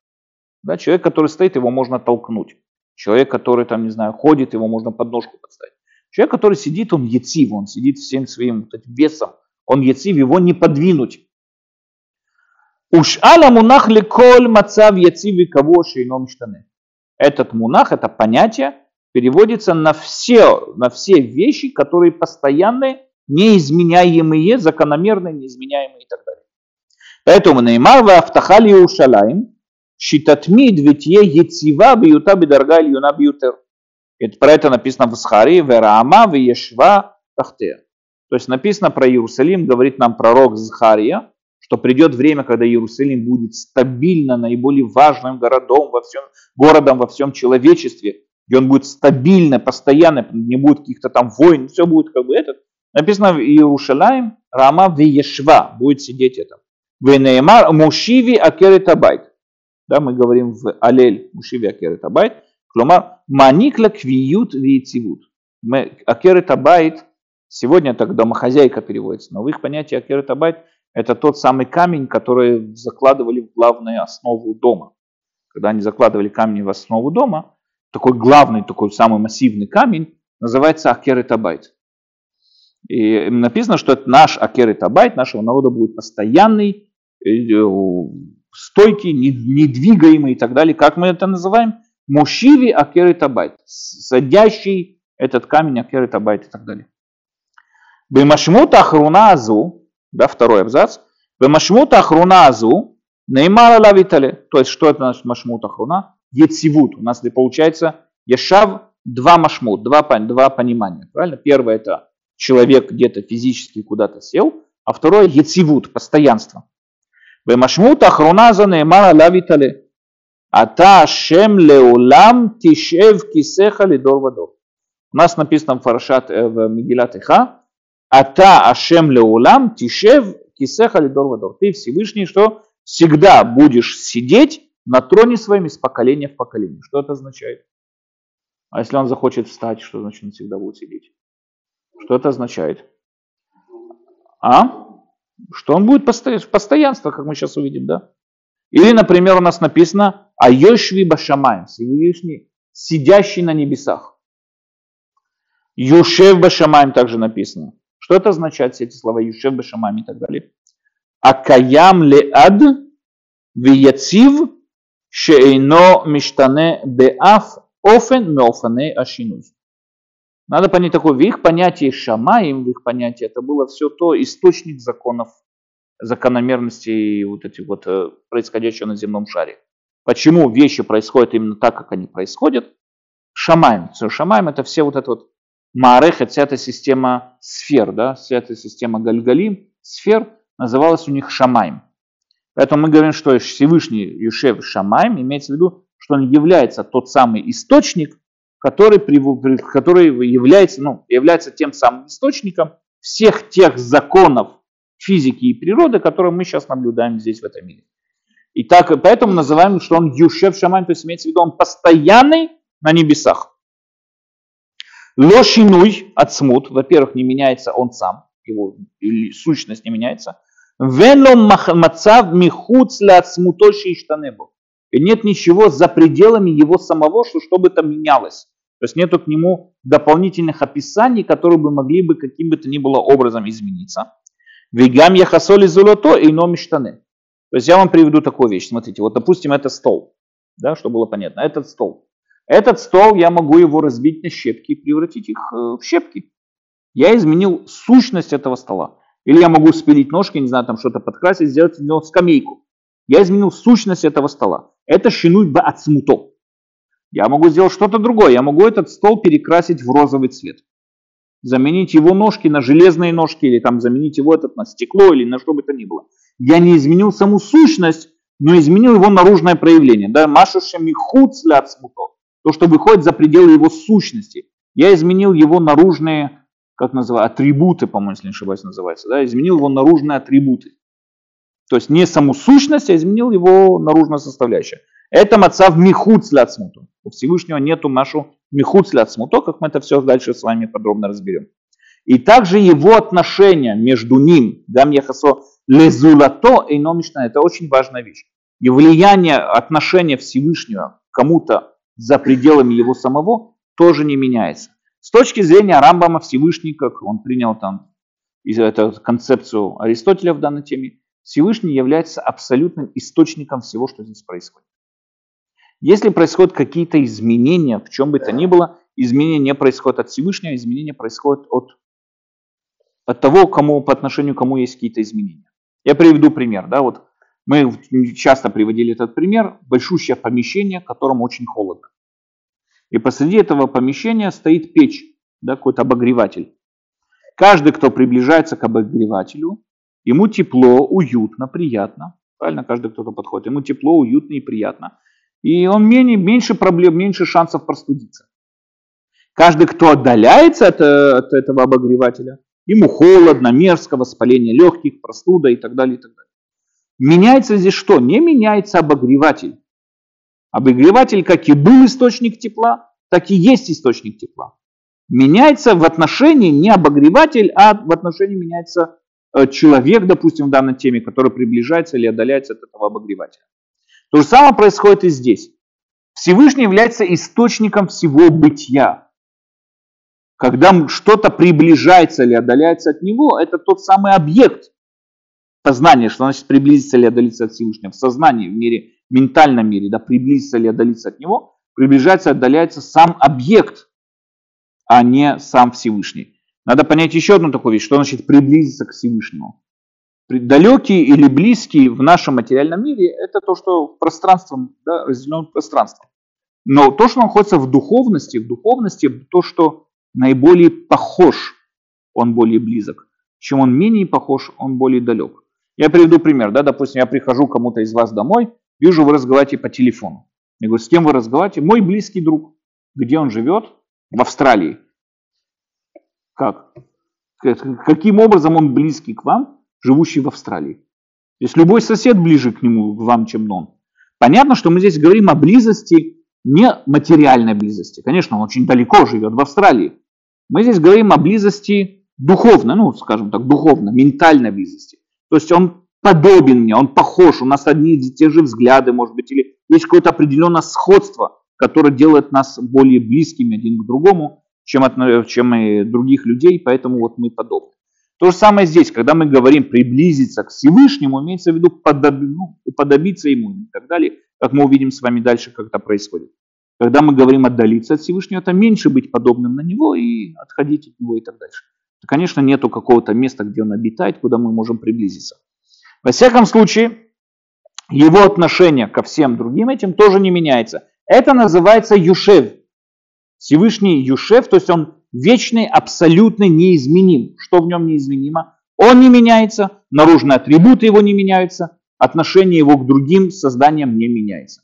Да, человек, который стоит, его можно толкнуть. Человек, который там, не знаю, ходит, его можно подножку подставить. Человек, который сидит, он яцив, он сидит всем своим вот этим весом. Он яцив, его не подвинуть. Уж аля мунах леколь мацав яцив и кого шейно миштане. Этот мунах, это понятие, переводится на все, на все вещи, которые постоянные неизменяемые, закономерные, неизменяемые и так далее. Поэтому Неймар в Автахали Иерушалаем Шитатмид витье яцива биюта бидорга ильюна бьютер. Это, про это написано в Схари, Вераама, Вешва, Тахте. То есть написано про Иерусалим, говорит нам пророк Захария, что придет время, когда Иерусалим будет стабильно наиболее важным городом во всем, городом во всем человечестве, где он будет стабильно, постоянно, не будет каких-то там войн, все будет как бы этот. Написано в Иерушалаем, ראמה וישבה, будет сидеть это. ונאמר מושיבי עקרת הבית. Да, мы говорим в הלל מושיבי עקרת הבית. כלומר מעניק לה קביעות ויציבות. עקרת הבית, сегодня так домохозяйка переводится, но в их понятии עקרת הבית это тот самый камень, который закладывали в главную основу дома. Когда они закладывали камень в основу дома, такой главный, такой самый массивный камень называется עקרת הבית. И написано, что это наш акер табайт нашего народа будет постоянный, э, стойкий, недвигаемый и так далее. Как мы это называем? Мушиви акер табайт, садящий этот камень акер табайт и так далее. Бемашмут ахруна азу, да, второй абзац. Бемашмут ахруна азу, неймара лавитале. То есть, что это наш машмут ахруна? Ецивут. У нас получается ешав два машмут, два, два понимания. Правильно? Первое это человек где-то физически куда-то сел, а второе яцивут, постоянство. Бемашмут ахруна за неймара лавитале. Ата шем леулам тишев кисеха лидор вадор. У нас написано в Фарашат в Мигилат Иха. Ата ашем леулам тишев кисеха лидор вадор. Ты Всевышний, что всегда будешь сидеть на троне своим из поколения в поколение. Что это означает? А если он захочет встать, что значит он всегда будет сидеть? Что это означает? А? Что он будет в постоянство, как мы сейчас увидим, да? Или, например, у нас написано «Айошви башамай», Всевышний, сидящий на небесах. Юшев башамаем также написано. Что это означает, все эти слова Юшев башамаем и так далее? Акаям леад вияцив шейно миштане беаф офен меофане ашинуз. Надо понять такое, в их понятии шамаим, в их понятии это было все то источник законов, закономерностей вот этих вот э, происходящего на земном шаре. почему вещи происходят именно так, как они происходят. Шамаем. Шамаем это все вот это вот Маарехет, вся эта система сфер, да, вся эта система Гальгалим, сфер, называлась у них Шамаем. Поэтому мы говорим, что Всевышний Юшев Шамаем имеется в виду, что он является тот самый источник, который, который является, ну, является тем самым источником всех тех законов физики и природы, которые мы сейчас наблюдаем здесь в этом мире. И так, поэтому называем, что он Юшев Шамаем, то есть имеется в виду, он постоянный на небесах. Лошинуй от смут, во-первых, не меняется он сам, его сущность не меняется. Венло мацав михуц от смутоши иштанебу. И нет ничего за пределами его самого, что что бы там менялось. То есть нету к нему дополнительных описаний, которые бы могли бы каким бы то ни было образом измениться. Вигам яхасоли золото и но миштане. То есть я вам приведу такую вещь. Смотрите, вот допустим это стол, да, чтобы было понятно. Этот стол. Этот стол, я могу его разбить на щепки и превратить их э, в щепки. Я изменил сущность этого стола. Или я могу спилить ножки, не знаю, там что-то подкрасить, сделать из него скамейку. Я изменил сущность этого стола. Это шинуй бы от смуто. Я могу сделать что-то другое. Я могу этот стол перекрасить в розовый цвет. Заменить его ножки на железные ножки, или там заменить его этот на стекло, или на что бы то ни было. Я не изменил саму сущность, но изменил его наружное проявление. Да, машушами худ от смуто то, что выходит за пределы его сущности. Я изменил его наружные, как называют, атрибуты, по-моему, если не ошибаюсь, называется, да, изменил его наружные атрибуты. То есть не саму сущность, а изменил его наружную составляющую. Это мацав михуц ляцмуту. У Всевышнего нету нашу михуц ляцмуту, как мы это все дальше с вами подробно разберем. И также его отношения между ним, дам яхасо лезулато и номишна, это очень важная вещь. И влияние отношения Всевышнего кому-то за пределами его самого тоже не меняется. С точки зрения Рамбама Всевышний, как он принял там эту концепцию Аристотеля в данной теме, Всевышний является абсолютным источником всего, что здесь происходит. Если происходят какие-то изменения, в чем бы то ни было, изменения не происходят от Всевышнего, изменения происходят от, от того, кому, по отношению к кому есть какие-то изменения. Я приведу пример. Да, вот мы часто приводили этот пример. Большущее помещение, которому очень холодно. И посреди этого помещения стоит печь, да, какой-то обогреватель. Каждый, кто приближается к обогревателю, ему тепло, уютно, приятно. Правильно, каждый кто-то подходит. Ему тепло, уютно и приятно. И он менее, меньше проблем, меньше шансов простудиться. Каждый, кто отдаляется от, от этого обогревателя, ему холодно, мерзко, воспаление легких, простуда и так далее, и так далее. Меняется здесь что? Не меняется обогреватель. Обогреватель как и был источник тепла, так и есть источник тепла. Меняется в отношении не обогреватель, а в отношении меняется э, человек, допустим, в данной теме, который приближается или отдаляется от этого обогревателя. То же самое происходит и здесь. Всевышний является источником всего бытия. Когда что-то приближается или отдаляется от него, это тот самый объект, Сознание, что значит приблизиться или отдалиться от Всевышнего. В сознании, в мире, в ментальном мире, да, приблизиться или отдалиться от него, приближается, отдаляется сам объект, а не сам Всевышний. Надо понять еще одну такую вещь, что значит приблизиться к Всевышнему. Далекие или близкие в нашем материальном мире, это то, что пространством, да, разделено пространством. Но то, что находится в духовности, в духовности, то, что наиболее похож, он более близок. Чем он менее похож, он более далек. Я приведу пример. Да? Допустим, я прихожу кому-то из вас домой, вижу, вы разговариваете по телефону. Я говорю, с кем вы разговариваете? Мой близкий друг. Где он живет? В Австралии. Как? Каким образом он близкий к вам, живущий в Австралии? То есть любой сосед ближе к нему, к вам, чем он. Понятно, что мы здесь говорим о близости, не материальной близости. Конечно, он очень далеко живет, в Австралии. Мы здесь говорим о близости духовной, ну, скажем так, духовной, ментальной близости. То есть он подобен мне, он похож, у нас одни и те же взгляды, может быть, или есть какое-то определенное сходство, которое делает нас более близкими один к другому, чем, от, чем и других людей, поэтому вот мы подобны. То же самое здесь, когда мы говорим приблизиться к Всевышнему, имеется в виду подоб, ну, подобиться ему и так далее, как мы увидим с вами дальше, как это происходит. Когда мы говорим отдалиться от Всевышнего, это меньше быть подобным на него и отходить от него и так дальше то, конечно, нету какого-то места, где он обитает, куда мы можем приблизиться. Во всяком случае, его отношение ко всем другим этим тоже не меняется. Это называется Юшев. Всевышний Юшев, то есть он вечный, абсолютно неизменим. Что в нем неизменимо? Он не меняется, наружные атрибуты его не меняются, отношение его к другим созданиям не меняется.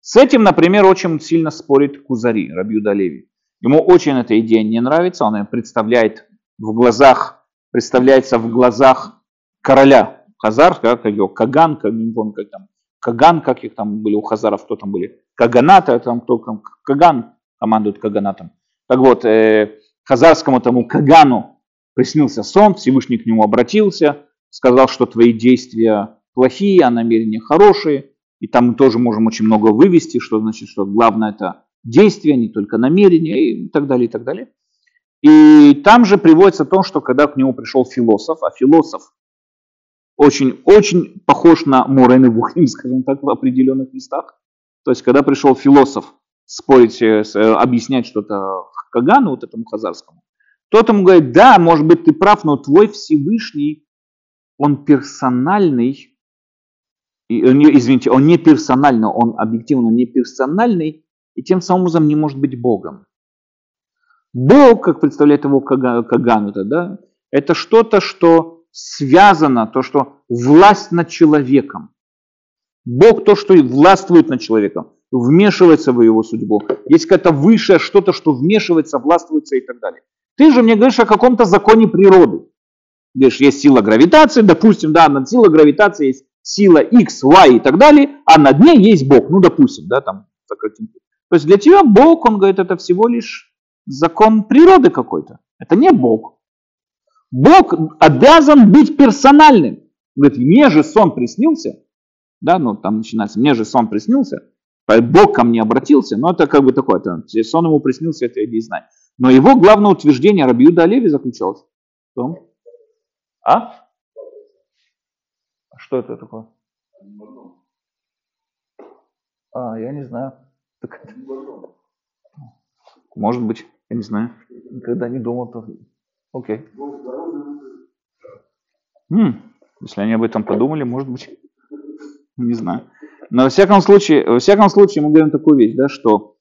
С этим, например, очень сильно спорит Кузари, Рабиуда Леви. Ему очень эта идея не нравится, он ее представляет в глазах, представляется в глазах короля Хазар, как его Каган, как, не помню, как там, Каган, как их там были у Хазаров, кто там были, Каганата, там кто там, Каган командует Каганатом. Так вот, э, хазарскому тому Кагану приснился сон, Всевышний к нему обратился, сказал, что твои действия плохие, а намерения хорошие, и там мы тоже можем очень много вывести, что значит, что главное это действие, не только намерение и так далее, и так далее. И там же приводится то, что когда к нему пришел философ, а философ очень, очень похож на Мурен и Бухим, скажем так, в определенных местах. То есть, когда пришел философ спорить, э, объяснять что-то Кагану, вот этому хазарскому, тот ему говорит, да, может быть, ты прав, но твой Всевышний, он персональный, э, извините, он не персональный, он объективно не персональный, и тем самым образом не может быть Богом. Бог, как представляет его Кагану, да, это что-то, что связано, то, что власть над человеком. Бог то, что властвует над человеком, вмешивается в его судьбу. Есть какое-то высшее что-то, что вмешивается, властвуется и так далее. Ты же мне говоришь о каком-то законе природы. Говоришь, есть сила гравитации, допустим, да, над силой гравитации есть сила X, Y и так далее, а над ней есть Бог, ну, допустим, да, там, сократим. То есть для тебя Бог, он говорит, это всего лишь закон природы какой-то. Это не Бог. Бог обязан быть персональным. Говорит, мне же сон приснился, да, ну там начинается, мне же сон приснился, Бог ко мне обратился, но это как бы такое, это, сон ему приснился, это я не знаю. Но его главное утверждение Рабиуда Олеви заключалось в том, а? Что это такое? А, я не знаю. Так... Может быть, я не знаю. Никогда не думал. То... Окей. М-м, если они об этом подумали, может быть, не знаю. Но во всяком случае, во всяком случае мы говорим такую вещь, да, что,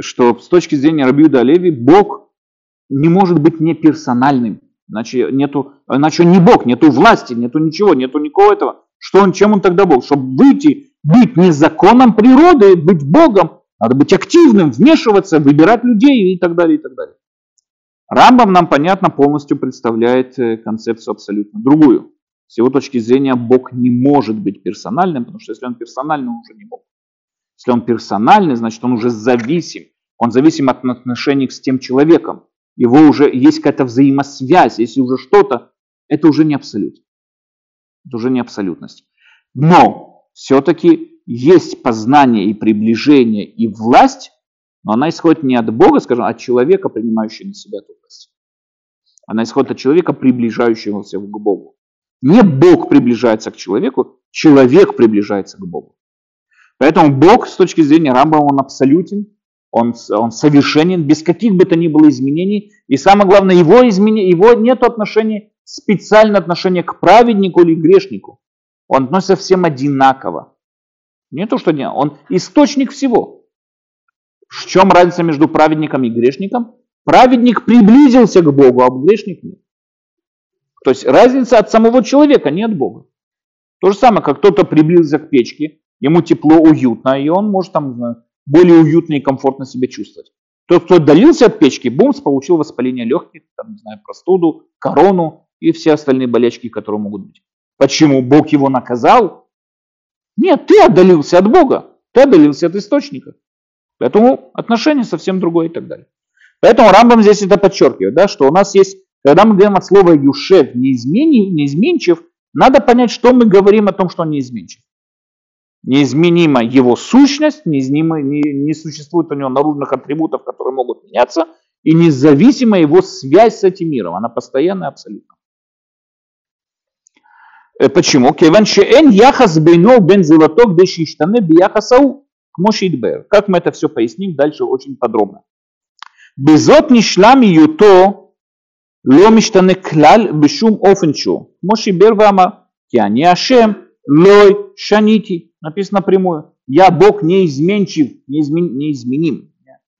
что с точки зрения Рабиуда Леви, Бог не может быть не персональным. Иначе, нету, иначе не Бог, нету власти, нету ничего, нету никого этого. Что он, чем он тогда Бог? Чтобы выйти, быть не законом природы, быть Богом, надо быть активным, вмешиваться, выбирать людей и так далее, и так далее. Рамбам нам, понятно, полностью представляет э, концепцию абсолютно другую. С его точки зрения Бог не может быть персональным, потому что если он персональный, он уже не Бог. Если он персональный, значит он уже зависим. Он зависим от отношений с тем человеком. Его уже есть какая-то взаимосвязь. Если уже что-то, это уже не абсолют. Это уже не абсолютность. Но все-таки есть познание и приближение и власть, но она исходит не от Бога, скажем, а от человека, принимающего на себя эту власть. Она исходит от человека, приближающегося к Богу. Не Бог приближается к человеку, человек приближается к Богу. Поэтому Бог с точки зрения Рамба, он абсолютен, он, он совершенен, без каких бы то ни было изменений. И самое главное, его, изменения, его нет отношения, специального отношения к праведнику или грешнику. Он относится всем одинаково. Не то, что не, он источник всего. В чем разница между праведником и грешником? Праведник приблизился к Богу, а грешник нет. То есть разница от самого человека, не от Бога. То же самое, как кто-то приблизился к печке, ему тепло, уютно, и он может там знаю, более уютно и комфортно себя чувствовать. Тот, кто отдалился от печки, бумс, получил воспаление легких, там, не знаю, простуду, корону и все остальные болячки, которые могут быть. Почему? Бог его наказал? Нет, ты отдалился от Бога, ты отдалился от источника. Поэтому отношение совсем другое и так далее. Поэтому Рамбам здесь это подчеркивает, да, что у нас есть, когда мы говорим от слова Юшев, неизменив, неизменчив, надо понять, что мы говорим о том, что он неизменчив. Неизменима его сущность, неизменима, не, не существует у него наружных атрибутов, которые могут меняться, и независима его связь с этим миром. Она постоянная абсолютно. Э, почему? Кеван яхас бейно бен золоток дешиштане бияхасау кмошидбер. Как мы это все поясним дальше очень подробно. Безот нишлам юто לא משתנה כלל בשום אופן שהוא, כמו שיבר ואמר, כי אני השם לא שניתי. Написано напрямую. Я Бог неизменчив, неизмен, неизменим.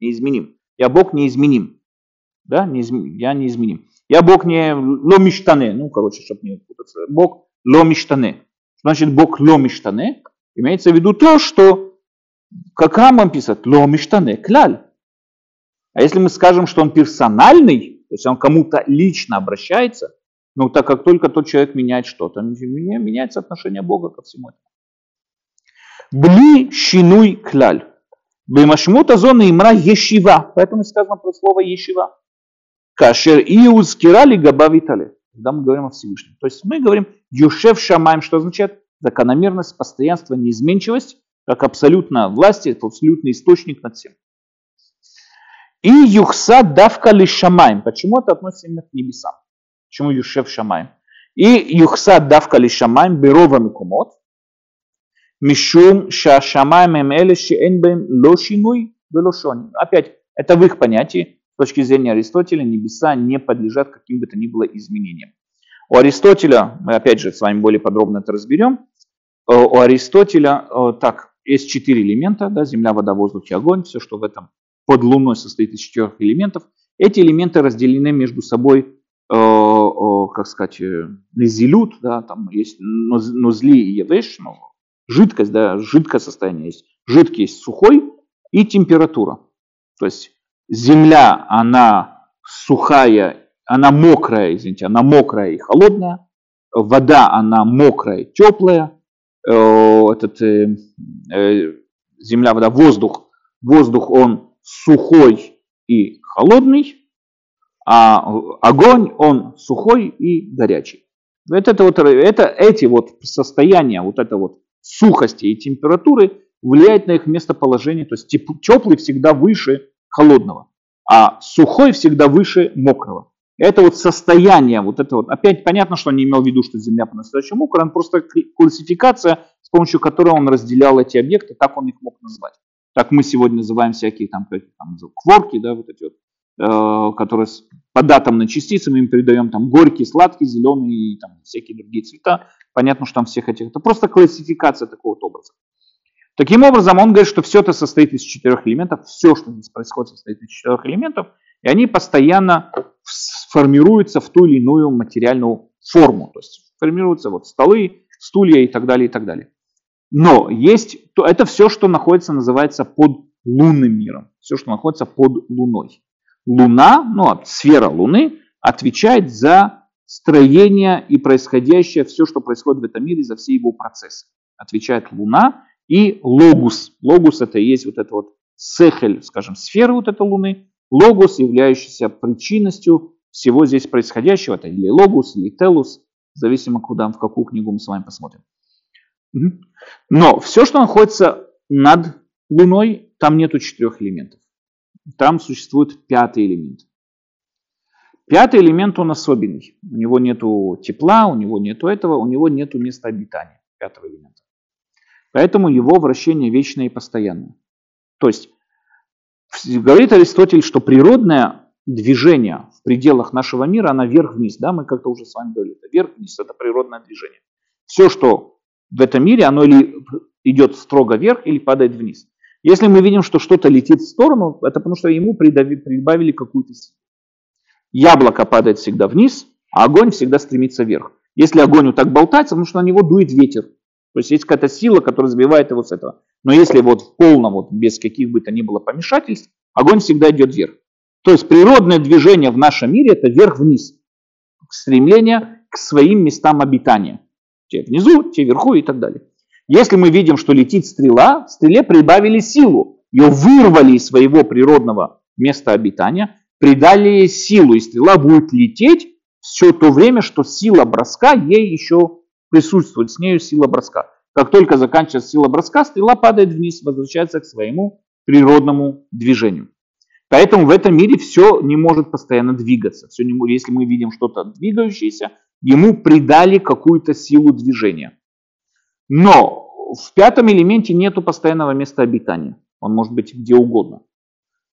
Неизменим. Я Бог неизменим. Да, неизм, я неизменим. Я Бог не ломиштане, ну, короче, чтобы не путаться. Бог ломиштане. Значит, Бог ломиштане. Имеется в виду то, что, как Рамбам писает, ломиштане, кляль. А если мы скажем, что он персональный, то есть он кому-то лично обращается, ну, так как только тот человек меняет что-то, меняется отношение Бога ко всему этому. Бли шинуй кляль. Бемашмута зона имра ешива. Поэтому сказано про слово ешива. Кашер и узкирали габавитали. Когда мы говорим о Всевышнем. То есть мы говорим юшев шамаем, что означает закономерность, постоянство, неизменчивость, как абсолютно власти, это абсолютный источник над всем. И юхса давка ли шамаем. Почему это относится именно к небесам? Почему юшев шамаем? И юхса давка ли шамаем берова микумот. Мишум шашамаем эм эле шеэн бэм ло шинуй велошони. Опять, это в их понятии. С точки зрения Аристотеля небеса не подлежат каким бы то ни было изменениям. У Аристотеля, мы опять же с вами более подробно это разберем, э, у Аристотеля э, так, есть четыре элемента, да, земля, вода, воздух и огонь, все, что в этом под Луной состоит из четырех элементов. Эти элементы разделены между собой, э, как сказать, незилют, да, там есть нозли и евеш, жидкость, да, жидкое состояние есть. Жидкий есть сухой и температура. То есть земля, она сухая, она мокрая, извините, она мокрая и холодная, вода, она мокрая, теплая, э, этот, э, э, земля, вода, воздух, воздух, он сухой и холодный, а огонь, он сухой и горячий. Вот это вот, это, эти вот состояния, вот это вот сухости и температуры влияет на их местоположение, то есть теплый всегда выше холодного, а сухой всегда выше мокрого. Это вот состояние, вот это вот, опять понятно, что он не имел в виду, что Земля по-настоящему мокрая, он просто классификация, с помощью которой он разделял эти объекты, так он их мог назвать. Так мы сегодня называем всякие там, там кворки, да, вот эти вот, э, которые по датам на частицы мы им передаем там горький, сладкий, зеленый и там всякие другие цвета. Понятно, что там всех этих, это просто классификация такого вот образа. Таким образом, он говорит, что все это состоит из четырех элементов, все, что здесь происходит, состоит из четырех элементов, и они постоянно формируются в ту или иную материальную форму. То есть формируются вот столы, стулья и так далее, и так далее. Но есть, то это все, что находится, называется под лунным миром. Все, что находится под Луной. Луна, ну, сфера Луны, отвечает за строение и происходящее, все, что происходит в этом мире, за все его процессы. Отвечает Луна, и логус. Логус это и есть вот это вот сехель, скажем, сфера вот этой Луны. Логус, являющийся причинностью всего здесь происходящего. Это или логус, или телус, зависимо куда, в какую книгу мы с вами посмотрим. Но все, что находится над Луной, там нету четырех элементов. Там существует пятый элемент. Пятый элемент, он особенный. У него нету тепла, у него нету этого, у него нету места обитания пятого элемента. Поэтому его вращение вечное и постоянное. То есть, говорит Аристотель, что природное движение в пределах нашего мира, оно вверх-вниз. Да, мы как-то уже с вами говорили, это вверх-вниз, это природное движение. Все, что в этом мире, оно или идет строго вверх, или падает вниз. Если мы видим, что что-то летит в сторону, это потому что ему прибавили какую-то силу. Яблоко падает всегда вниз, а огонь всегда стремится вверх. Если огонь вот так болтается, потому что на него дует ветер. То есть есть какая-то сила, которая сбивает его с этого. Но если вот в полном, вот без каких бы то ни было помешательств, огонь всегда идет вверх. То есть природное движение в нашем мире это вверх-вниз. Стремление к своим местам обитания. Те внизу, те вверху и так далее. Если мы видим, что летит стрела, стреле прибавили силу. Ее вырвали из своего природного места обитания, придали ей силу, и стрела будет лететь все то время, что сила броска ей еще присутствует с нею сила броска. Как только заканчивается сила броска, стрела падает вниз, возвращается к своему природному движению. Поэтому в этом мире все не может постоянно двигаться. Все не, если мы видим что-то двигающееся, ему придали какую-то силу движения. Но в пятом элементе нету постоянного места обитания. Он может быть где угодно.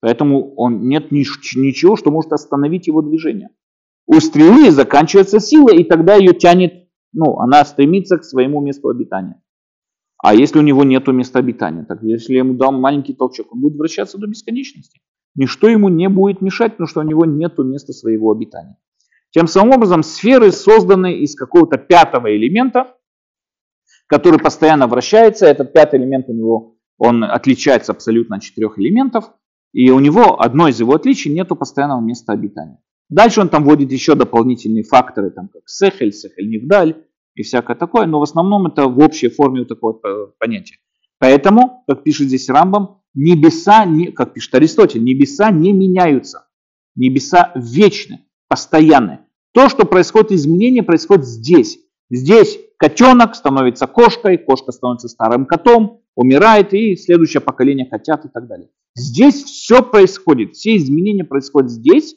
Поэтому он, нет ничего, что может остановить его движение. У стрелы заканчивается сила, и тогда ее тянет ну, она стремится к своему месту обитания. А если у него нет места обитания, так если я ему дам маленький толчок, он будет вращаться до бесконечности. Ничто ему не будет мешать, потому что у него нет места своего обитания. Тем самым образом сферы созданы из какого-то пятого элемента, который постоянно вращается. Этот пятый элемент у него, он отличается абсолютно от четырех элементов. И у него одно из его отличий нету постоянного места обитания. Дальше он там вводит еще дополнительные факторы, там как сехель, сехель невдаль и всякое такое, но в основном это в общей форме вот такое понятие. Поэтому, как пишет здесь Рамбам, небеса, не, как пишет Аристотель, небеса не меняются. Небеса вечны, постоянны. То, что происходит изменение, происходит здесь. Здесь котенок становится кошкой, кошка становится старым котом, умирает, и следующее поколение котят и так далее. Здесь все происходит, все изменения происходят здесь,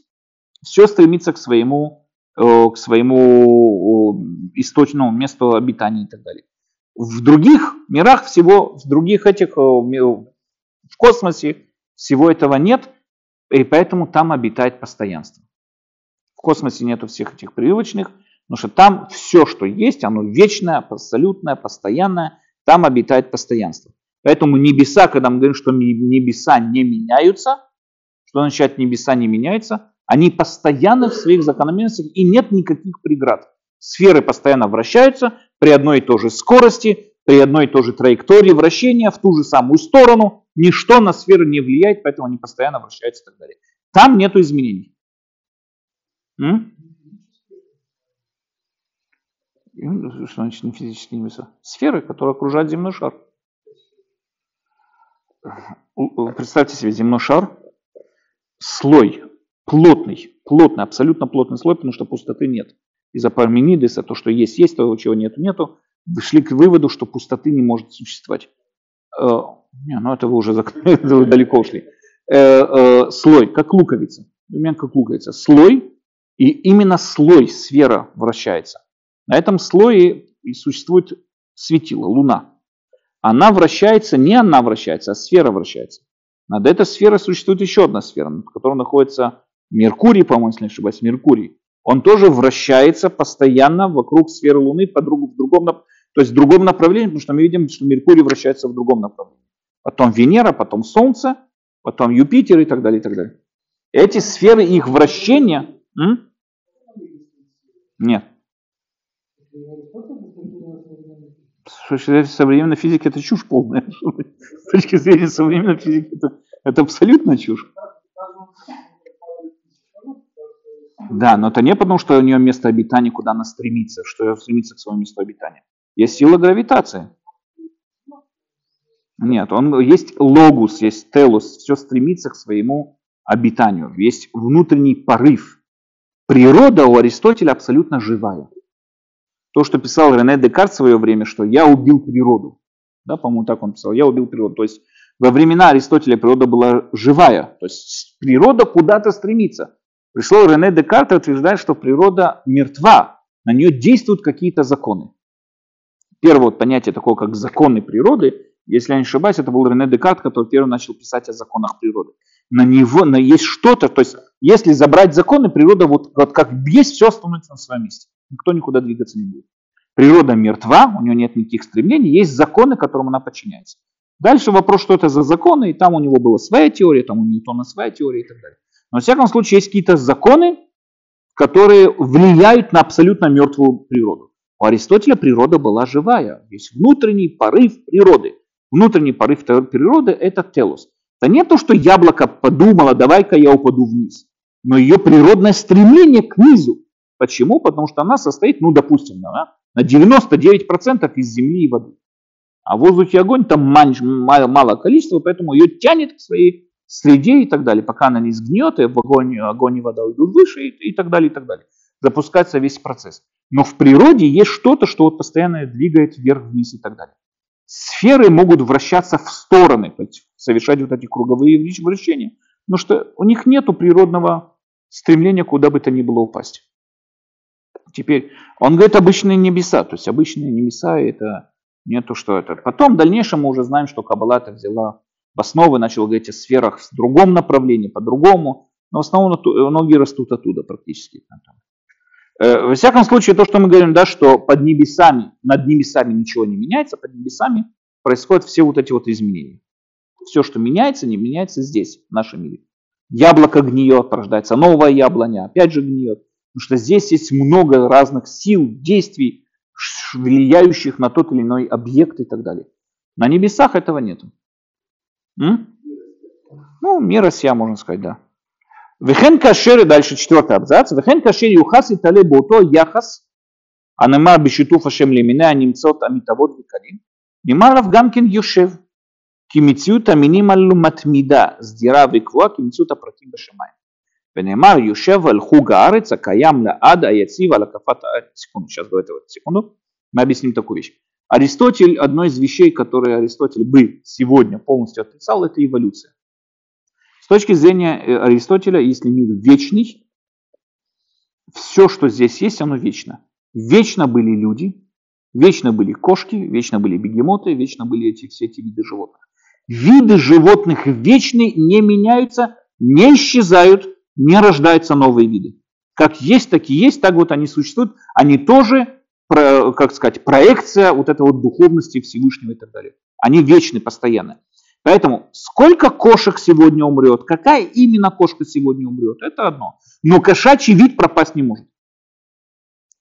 все стремится к своему, э, к своему источному месту обитания и так далее. В других мирах всего, в других этих, э, в космосе всего этого нет, и поэтому там обитает постоянство. В космосе нету всех этих привычных, потому что там все, что есть, оно вечное, абсолютное, постоянное, там обитает постоянство. Поэтому небеса, когда мы говорим, что небеса не меняются, что означает небеса не меняются, они постоянно в своих закономерностях и нет никаких преград. Сферы постоянно вращаются при одной и той же скорости, при одной и той же траектории вращения в ту же самую сторону. Ничто на сферы не влияет, поэтому они постоянно вращаются и так далее. Там нет изменений. М? Что значит не физические небеса? Сферы, которые окружают земной шар. Представьте себе земной шар, слой плотный, плотный, абсолютно плотный слой, потому что пустоты нет. Из-за Парменидеса то, что есть, есть, то, чего нет, нету, вышли к выводу, что пустоты не может существовать. Э, не, ну это вы уже далеко ушли. Э, э, слой, как луковица. Элемент как луковица. Слой, и именно слой, сфера вращается. На этом слое и существует светило, луна она вращается, не она вращается, а сфера вращается. Над этой сферой существует еще одна сфера, в которой находится Меркурий, по-моему, если не ошибаюсь, Меркурий. Он тоже вращается постоянно вокруг сферы Луны по другу, в другом, то есть в другом направлении, потому что мы видим, что Меркурий вращается в другом направлении. Потом Венера, потом Солнце, потом Юпитер и так далее, и так далее. Эти сферы, их вращения... М? Нет. С точки зрения современной физики это чушь полная. С точки зрения современной физики это, это абсолютно чушь. Да, но это не потому, что у нее место обитания, куда она стремится, что она стремится к своему месту обитания. Есть сила гравитации. Нет, он, есть логус, есть телус, все стремится к своему обитанию. Есть внутренний порыв. Природа у Аристотеля абсолютно живая то, что писал Рене Декарт в свое время, что я убил природу. Да, по-моему, так он писал, я убил природу. То есть во времена Аристотеля природа была живая, то есть природа куда-то стремится. Пришло Рене Декарт и утверждает, что природа мертва, на нее действуют какие-то законы. Первое вот понятие такое, как законы природы, если я не ошибаюсь, это был Рене Декарт, который первый начал писать о законах природы. На него на есть что-то, то есть если забрать законы, природа вот, вот как есть, все становится на своем месте никто никуда двигаться не будет. Природа мертва, у нее нет никаких стремлений, есть законы, которым она подчиняется. Дальше вопрос, что это за законы, и там у него была своя теория, там у Ньютона своя теория и так далее. Но, во всяком случае, есть какие-то законы, которые влияют на абсолютно мертвую природу. У Аристотеля природа была живая. Есть внутренний порыв природы. Внутренний порыв природы – это телос. Это не то, что яблоко подумало, давай-ка я упаду вниз, но ее природное стремление к низу. Почему? Потому что она состоит, ну, допустим, да, на 99% из земли и воды. А воздух и огонь там мало, мало количества, поэтому ее тянет к своей среде и так далее, пока она не сгниет, и в огонь, огонь и вода уйдут выше и, и так далее, и так далее. Запускается весь процесс. Но в природе есть что-то, что вот постоянно двигает вверх-вниз и так далее. Сферы могут вращаться в стороны, совершать вот эти круговые вращения, но что у них нет природного стремления куда бы то ни было упасть. Теперь, он говорит обычные небеса, то есть обычные небеса это не то, что это. Потом в дальнейшем мы уже знаем, что Каббала это взяла в основы, начал говорить о сферах в другом направлении, по-другому, но в основном ноги растут оттуда практически. Э, во всяком случае, то, что мы говорим, да, что под небесами, над небесами ничего не меняется, под небесами происходят все вот эти вот изменения. Все, что меняется, не меняется здесь, в нашем мире. Яблоко гниет, рождается новая яблоня, опять же гниет. Потому что здесь есть много разных сил, действий, влияющих на тот или иной объект и так далее. На небесах этого нет. М? Ну, мира сия, можно сказать, да. Вехен кашер, дальше четвертый абзац. Вехен кашер юхас и тале бото яхас, הנאמר בשיתוף השם למיני הנמצאות המתהוות וקלים, נאמר עליו גם כן יושב, כי מציאות המינים הללו מתמידה, סדירה וקבועה כמציאות הפרטים בשמיים. ונאמר יושב על חוג הארץ הקיים לעד היציב על הקפת הארץ. секунду, сейчас до этого секунду. Мы объясним такую вещь. Аристотель, одно из вещей, которые Аристотель бы сегодня полностью отрицал, это эволюция. С точки зрения э, Аристотеля, если мир вечный, все, что здесь есть, оно вечно. Вечно были люди, вечно были кошки, вечно были бегемоты, вечно были эти, все эти виды животных. Виды животных вечны, не меняются, не исчезают, не рождаются новые виды. Как есть, так и есть, так вот они существуют. Они тоже, как сказать, проекция вот этой вот духовности Всевышнего и так далее. Они вечны, постоянно. Поэтому сколько кошек сегодня умрет, какая именно кошка сегодня умрет, это одно. Но кошачий вид пропасть не может.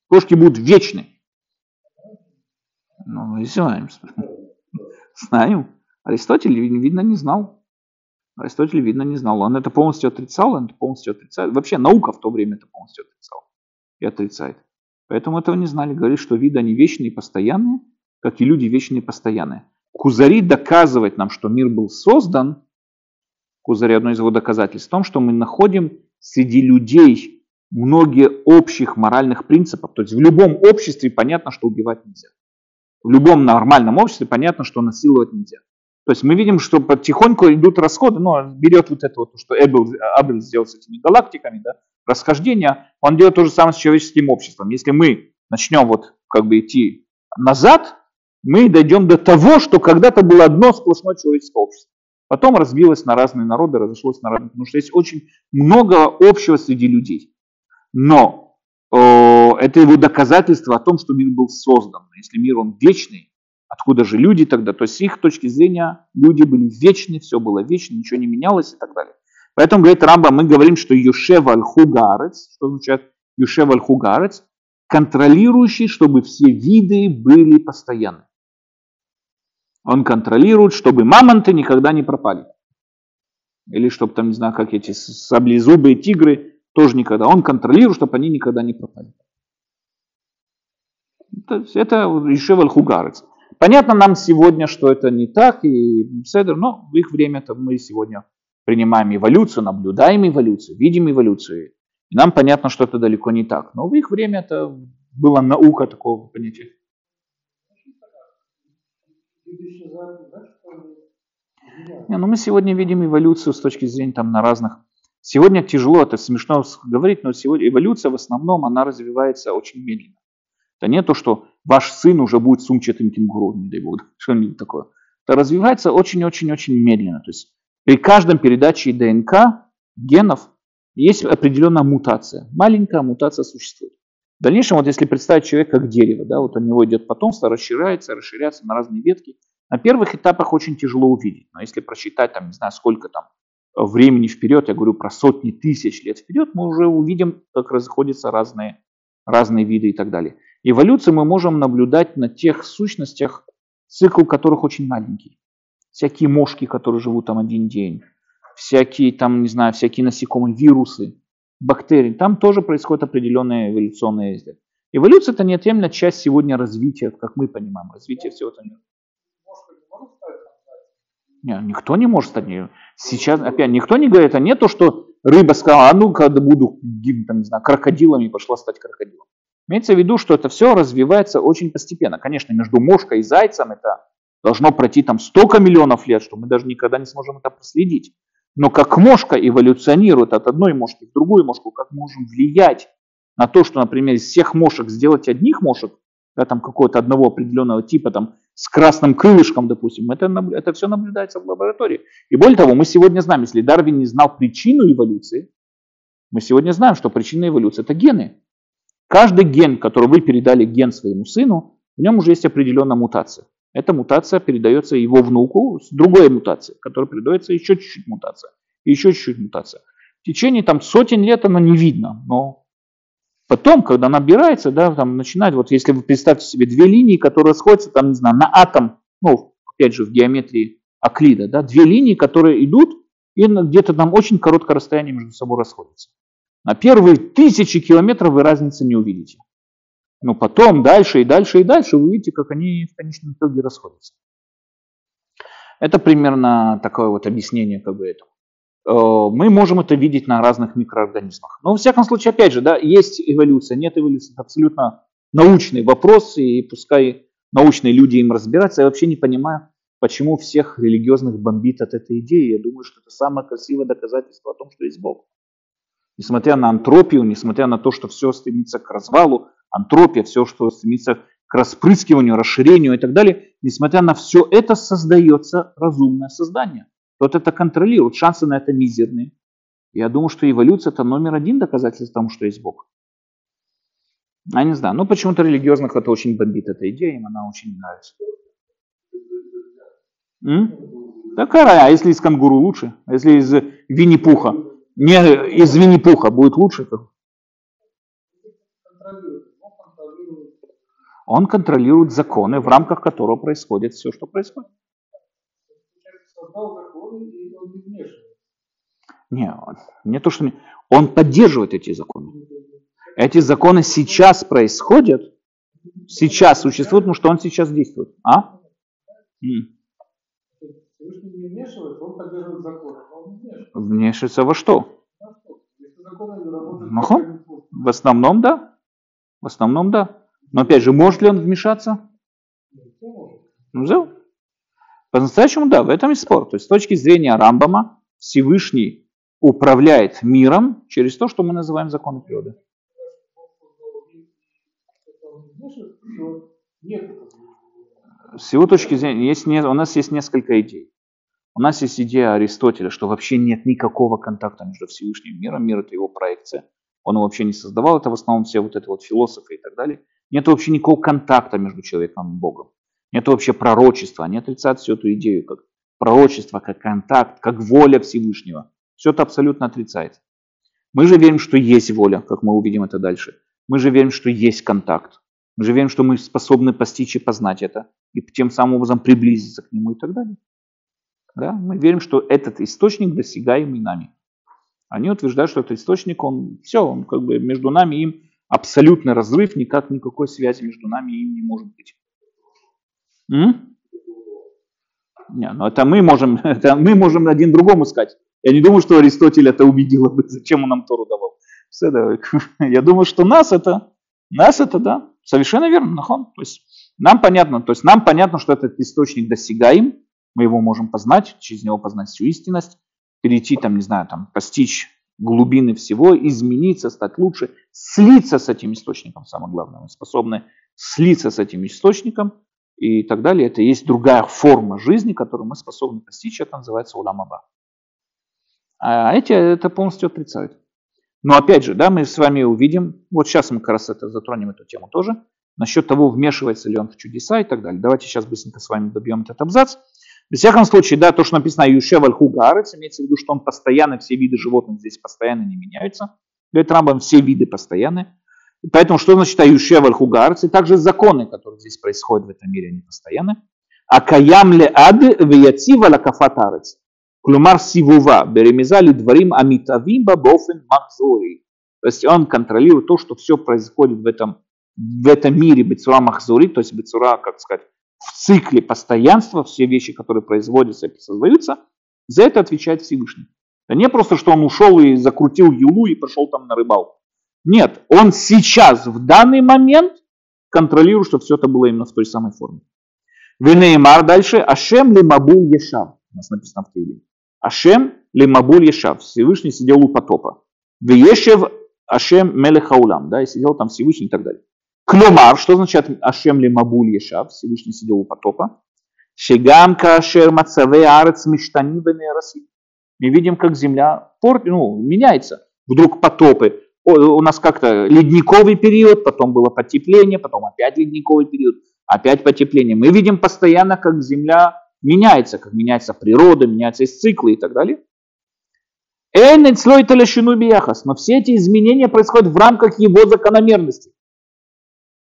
Кошки будут вечны. Ну, мы знаем. Знаем. Аристотель, видно, не знал. Аристотель, видно, не знал. Он это полностью отрицал, он это полностью отрицает. Вообще наука в то время это полностью отрицала и отрицает. Поэтому этого не знали. Говорит, что виды они вечные и постоянные, как и люди вечные и постоянные. Кузари доказывает нам, что мир был создан, Кузари одно из его доказательств в том, что мы находим среди людей многие общих моральных принципов. То есть в любом обществе понятно, что убивать нельзя. В любом нормальном обществе понятно, что насиловать нельзя. То есть мы видим, что потихоньку идут расходы, но берет вот это вот, что Эббел, Абель сделал с этими галактиками, да, расхождение, он делает то же самое с человеческим обществом. Если мы начнем вот как бы идти назад, мы дойдем до того, что когда-то было одно сплошное человеческое общество. Потом разбилось на разные народы, разошлось на разные, потому что есть очень много общего среди людей. Но э, это его доказательство о том, что мир был создан. Если мир он вечный, откуда же люди тогда? То есть с их точки зрения люди были вечны, все было вечно, ничего не менялось и так далее. Поэтому, говорит Рамба, мы говорим, что Юшев аль-Хугарец, что означает Юшев аль-Хугарец, контролирующий, чтобы все виды были постоянны. Он контролирует, чтобы мамонты никогда не пропали. Или чтобы там, не знаю, как эти саблезубые тигры тоже никогда. Он контролирует, чтобы они никогда не пропали. Это Ишеваль Хугарец. Понятно нам сегодня, что это не так, и Седер, но в их время -то мы сегодня принимаем эволюцию, наблюдаем эволюцию, видим эволюцию. И нам понятно, что это далеко не так. Но в их время это была наука такого понятия. Не, ну мы сегодня видим эволюцию с точки зрения там на разных. Сегодня тяжело, это смешно говорить, но сегодня эволюция в основном она развивается очень медленно. Это не то, что ваш сын уже будет сумчатым кенгуру, не дай бог, что-нибудь такое. Это развивается очень-очень-очень медленно. То есть при каждом передаче ДНК генов есть определенная мутация. Маленькая мутация существует. В дальнейшем, вот если представить человека как дерево, да, вот у него идет потомство, расширяется, расширяется на разные ветки. На первых этапах очень тяжело увидеть, но если просчитать, там, не знаю, сколько там времени вперед, я говорю про сотни тысяч лет вперед, мы уже увидим, как расходятся разные, разные виды и так далее. Эволюцию мы можем наблюдать на тех сущностях, цикл которых очень маленький. Всякие мошки, которые живут там один день, всякие там, не знаю, всякие насекомые, вирусы, бактерий, там тоже происходит определенная эволюционная ездия. Эволюция это неотъемлемая часть сегодня развития, как мы понимаем, развития всего этого мира. Нет, никто не может стать нее. Сейчас, опять, никто не говорит, а не то, что рыба сказала, а ну, когда буду, там, не знаю, крокодилом и пошла стать крокодилом. Имеется в виду, что это все развивается очень постепенно. Конечно, между мошкой и зайцем это должно пройти там столько миллионов лет, что мы даже никогда не сможем это проследить. Но как мошка эволюционирует от одной мошки к другой мошку, как мы можем влиять на то, что, например, из всех мошек сделать одних мошек, да, там какого-то одного определенного типа, там, с красным крылышком, допустим, это, это все наблюдается в лаборатории. И более того, мы сегодня знаем, если Дарвин не знал причину эволюции, мы сегодня знаем, что причина эволюции – это гены. Каждый ген, который вы передали ген своему сыну, в нем уже есть определенная мутация. Эта мутация передается его внуку с другой мутацией, которая передается еще чуть-чуть мутация, еще чуть-чуть мутация. В течение там сотен лет она не видно, но потом, когда набирается, да, там начинает, вот если вы представьте себе две линии, которые сходятся, там, не знаю, на атом, ну, опять же, в геометрии Аклида, да, две линии, которые идут, и где-то там очень короткое расстояние между собой расходятся. На первые тысячи километров вы разницы не увидите. Но потом, дальше и дальше и дальше, вы видите, как они в конечном итоге расходятся. Это примерно такое вот объяснение как бы этого. Э, мы можем это видеть на разных микроорганизмах. Но, во всяком случае, опять же, да, есть эволюция, нет эволюции. Это абсолютно научный вопрос, и пускай научные люди им разбираются. Я вообще не понимаю, почему всех религиозных бомбит от этой идеи. Я думаю, что это самое красивое доказательство о том, что есть Бог. Несмотря на антропию, несмотря на то, что все стремится к развалу, антропия, все, что стремится к распрыскиванию, расширению и так далее, несмотря на все это создается разумное создание. Тот это контролирует, шансы на это мизерные. Я думаю, что эволюция это номер один доказательство тому, что есть Бог. Я не знаю, но почему-то религиозных это очень бомбит, эта идея, им она очень нравится. М? Такая, а если из кангуру лучше? А если из Винни-Пуха? Не из Винни-Пуха будет лучше? То... Он контролирует законы, в рамках которого происходит все, что происходит. Не, не то, что... Он поддерживает эти законы. Эти законы сейчас происходят, сейчас существуют, потому что он сейчас действует. А? вмешивается. во что? В основном да. В основном да. Но опять же, может ли он вмешаться? Ну, По-настоящему да, в этом и спор. То есть с точки зрения Рамбама Всевышний управляет миром через то, что мы называем законы природы. С его точки зрения, есть, у нас есть несколько идей. У нас есть идея Аристотеля, что вообще нет никакого контакта между Всевышним миром, мир это его проекция. Он его вообще не создавал, это в основном все вот это вот философы и так далее. Нет вообще никакого контакта между человеком и Богом. Нет вообще пророчества. Они отрицают всю эту идею как пророчество, как контакт, как воля Всевышнего. Все это абсолютно отрицается. Мы же верим, что есть воля, как мы увидим это дальше. Мы же верим, что есть контакт. Мы же верим, что мы способны постичь и познать это, и тем самым образом приблизиться к нему и так далее. Да? Мы верим, что этот источник досягаемый нами. Они утверждают, что этот источник, он все, он как бы между нами и им абсолютный разрыв, никак никакой связи между нами и им не может быть. М? Не, ну это мы можем, это мы можем один другому сказать. Я не думаю, что Аристотель это убедил зачем он нам Тору давал. Я думаю, что нас это, нас это, да, совершенно верно, нахон. То есть нам понятно, то есть нам понятно, что этот источник досягаем, мы его можем познать, через него познать всю истинность, перейти там, не знаю, там, постичь глубины всего, измениться, стать лучше, слиться с этим источником, самое главное. Мы способны слиться с этим источником и так далее. Это есть другая форма жизни, которую мы способны постичь, это называется уламаба. А эти это полностью отрицают. Но опять же, да, мы с вами увидим, вот сейчас мы как раз это затронем эту тему тоже, насчет того, вмешивается ли он в чудеса и так далее. Давайте сейчас быстренько с вами добьем этот абзац. В всяком случае, да, то, что написано Юшев Аль-Хугарец, имеется в виду, что он постоянно, все виды животных здесь постоянно не меняются. Говорит Рамбам, все виды постоянны. Поэтому что значит Аюшев Аль-Хугарец? И также законы, которые здесь происходят в этом мире, они постоянны. А каям ле ад вияцива лакафатарец. Клумар сивува, беремизали дворим амитавим бабофен махзори. То есть он контролирует то, что все происходит в этом, в этом мире бецура махзури, то есть бецура, как сказать, в цикле постоянства, все вещи, которые производятся и создаются, за это отвечает Всевышний. Это не просто, что он ушел и закрутил юлу и пошел там на рыбалку. Нет, он сейчас, в данный момент, контролирует, чтобы все это было именно в той самой форме. Венеймар дальше. Ашем ли мабуль ешав. У нас написано в Таиле. Ашем ли мабуль ешав. Всевышний сидел у потопа. Веешев Ашем мелехаулам. Да, и сидел там Всевышний и так далее. Клюмар, что означает Ашем ли Мабуль Ешав, Всевышний сидел у потопа. Шигам кашер мацаве арец миштани венераси. Мы видим, как земля порт, ну, меняется. Вдруг потопы. У нас как-то ледниковый период, потом было потепление, потом опять ледниковый период. опять потепление. Мы видим постоянно, как Земля меняется, как меняется природа, меняются циклы и так далее. Но все эти изменения происходят в рамках его закономерности.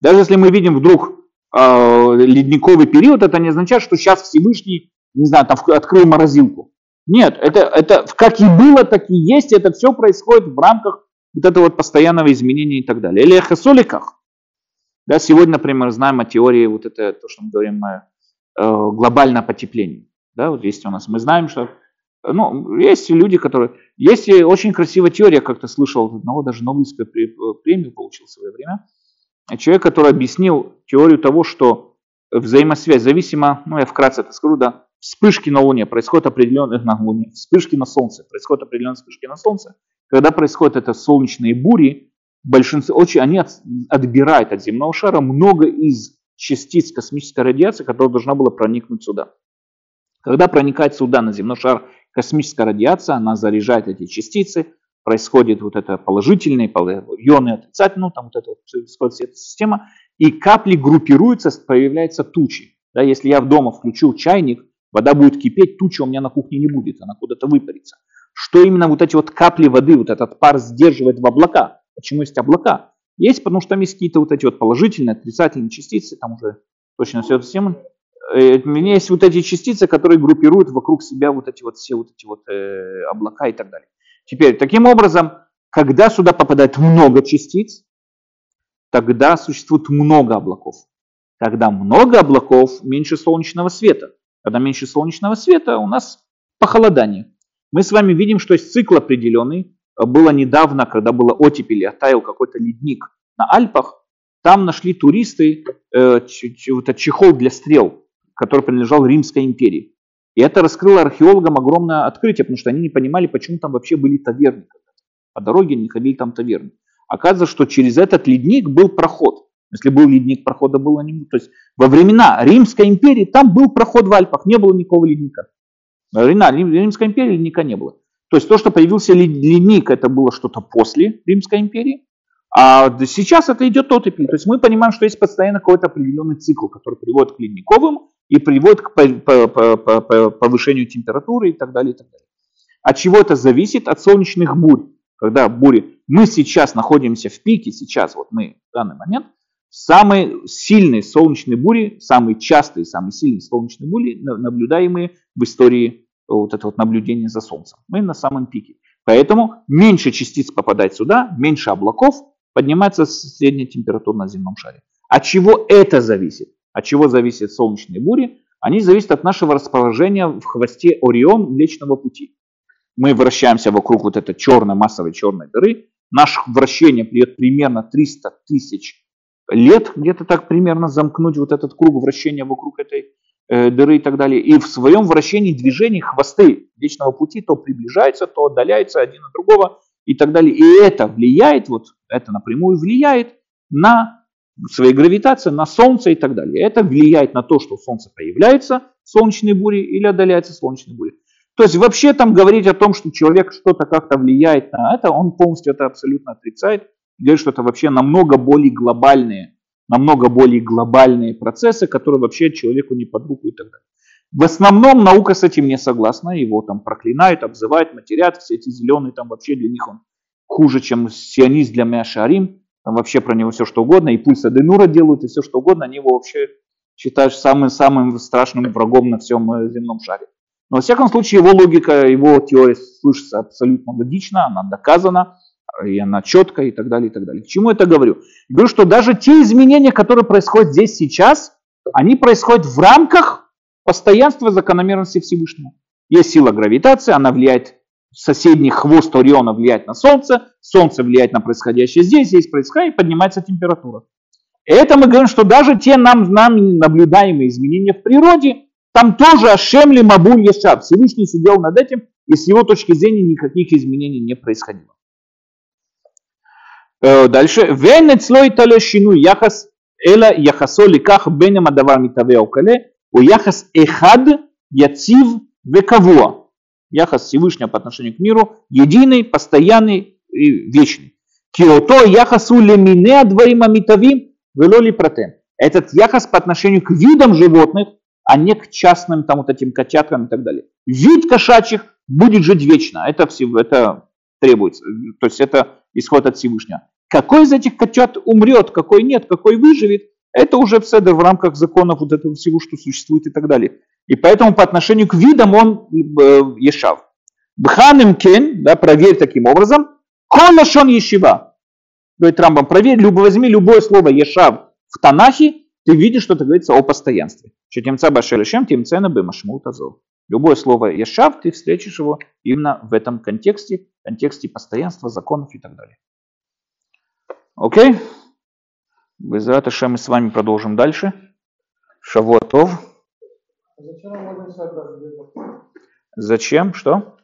Даже если мы видим вдруг э, ледниковый период, это не означает, что сейчас Всевышний, не знаю, там открыл морозилку. Нет, это, это как и было, так и есть, это все происходит в рамках вот этого вот постоянного изменения и так далее. Или эхосоликах. Да, сегодня, например, знаем о теории, вот это, то, что мы говорим, э, глобальное потепление. Да, вот есть у нас, мы знаем, что ну, есть люди, которые... Есть очень красивая теория, как-то слышал, одного даже Нобелевскую премию получил в свое время. Человек, который объяснил теорию того, что взаимосвязь зависима, ну я вкратце это скажу, да, вспышки на Луне происходят определенные на Луне, вспышки на Солнце, происходят определенные вспышки на Солнце. Когда происходят это солнечные бури, большинство, очень, они от, отбирают от земного шара много из частиц космической радиации, которая должна была проникнуть сюда. Когда проникает сюда на земной шар космическая радиация, она заряжает эти частицы, происходит вот это положительные, ионы отрицательные, ну, там вот это вот эта система, и капли группируются, появляются тучи. Да, если я в дома включу чайник, вода будет кипеть, тучи у меня на кухне не будет, она куда-то выпарится. Что именно вот эти вот капли воды, вот этот пар сдерживает в облака? Почему есть облака? Есть, потому что там есть какие-то вот эти вот положительные, отрицательные частицы, там уже точно все это система. Э, у меня есть вот эти частицы, которые группируют вокруг себя вот эти вот все вот эти вот э, облака и так далее. Теперь, таким образом, когда сюда попадает много частиц, тогда существует много облаков. Когда много облаков, меньше солнечного света. Когда меньше солнечного света, у нас похолодание. Мы с вами видим, что есть цикл определенный. Было недавно, когда было оттепель, оттаял какой-то ледник на Альпах, там нашли туристы э, чехол для стрел, который принадлежал Римской империи. И это раскрыло археологам огромное открытие, потому что они не понимали, почему там вообще были таверны. По дороге не ходили там таверны. Оказывается, что через этот ледник был проход. Если был ледник, прохода было не. То есть во времена Римской империи там был проход в Альпах, не было никакого ледника. Во времена Римской империи ледника не было. То есть то, что появился ледник, это было что-то после Римской империи. А сейчас это идет оттепель. То есть мы понимаем, что есть постоянно какой-то определенный цикл, который приводит к ледниковым и приводит к повышению температуры и так далее. И так далее. От чего это зависит? От солнечных бурь. Когда бури, мы сейчас находимся в пике, сейчас вот мы в данный момент, самые сильные солнечные бури, самые частые, самые сильные солнечные бури, наблюдаемые в истории вот это вот наблюдение за Солнцем. Мы на самом пике. Поэтому меньше частиц попадает сюда, меньше облаков, поднимается средняя температура на земном шаре. От чего это зависит? От чего зависят солнечные бури? Они зависят от нашего расположения в хвосте Орион Млечного Пути. Мы вращаемся вокруг вот этой черной, массовой черной дыры. Наше вращение придет примерно 300 тысяч лет, где-то так примерно замкнуть вот этот круг вращения вокруг этой э, дыры и так далее. И в своем вращении движений хвосты Млечного Пути то приближаются, то отдаляются один от другого и так далее. И это влияет, вот это напрямую влияет на своей гравитацией на Солнце и так далее. Это влияет на то, что Солнце появляется солнечные бури или отдаляется солнечные бури. То есть вообще там говорить о том, что человек что-то как-то влияет на это, он полностью это абсолютно отрицает. Говорит, что это вообще намного более глобальные, намного более глобальные процессы, которые вообще человеку не под руку и так далее. В основном наука с этим не согласна, его там проклинают, обзывают, матерят, все эти зеленые там вообще для них он хуже, чем сионист для Мяшарим там вообще про него все что угодно, и пульс Аденура делают, и все что угодно, они его вообще считают самым-самым страшным врагом на всем э, земном шаре. Но во всяком случае его логика, его теория слышится абсолютно логично, она доказана, и она четкая и так далее, и так далее. К чему это говорю? Говорю, что даже те изменения, которые происходят здесь сейчас, они происходят в рамках постоянства закономерности Всевышнего. Есть сила гравитации, она влияет соседний хвост Ориона влияет на Солнце, Солнце влияет на происходящее здесь, здесь происходит, поднимается температура. Это мы говорим, что даже те нам, нам наблюдаемые изменения в природе, там тоже Ашемли Мабуль Ешаб. Всевышний сидел над этим, и с его точки зрения никаких изменений не происходило. Э, дальше. Венет слой талешину яхас эла яхасо ликах бенем адавар митаве окале, у яхас эхад яцив векавуа. Яхас Всевышнего по отношению к миру единый, постоянный и вечный. Киото яхасу лемине адварим амитавим велоли протем. Этот яхос по отношению к видам животных, а не к частным там вот этим котяткам и так далее. Вид кошачьих будет жить вечно. Это, все, это требуется. То есть это исход от Всевышнего. Какой из этих котят умрет, какой нет, какой выживет, это уже в в рамках законов вот этого всего, что существует и так далее. И поэтому по отношению к видам он э, ешав. Бханем кен, да, проверь таким образом, колашон ешива. Говорит Рамбам, проверь, любо, возьми любое слово ешав в Танахе, ты видишь, что это говорится о постоянстве. Четемца башелешем, темцена бемашмут азов. Любое слово ешав, ты встретишь его именно в этом контексте, контексте постоянства, законов и так далее. Окей? Безрат мы с вами продолжим дальше. Шавуатов. Зачем? Что?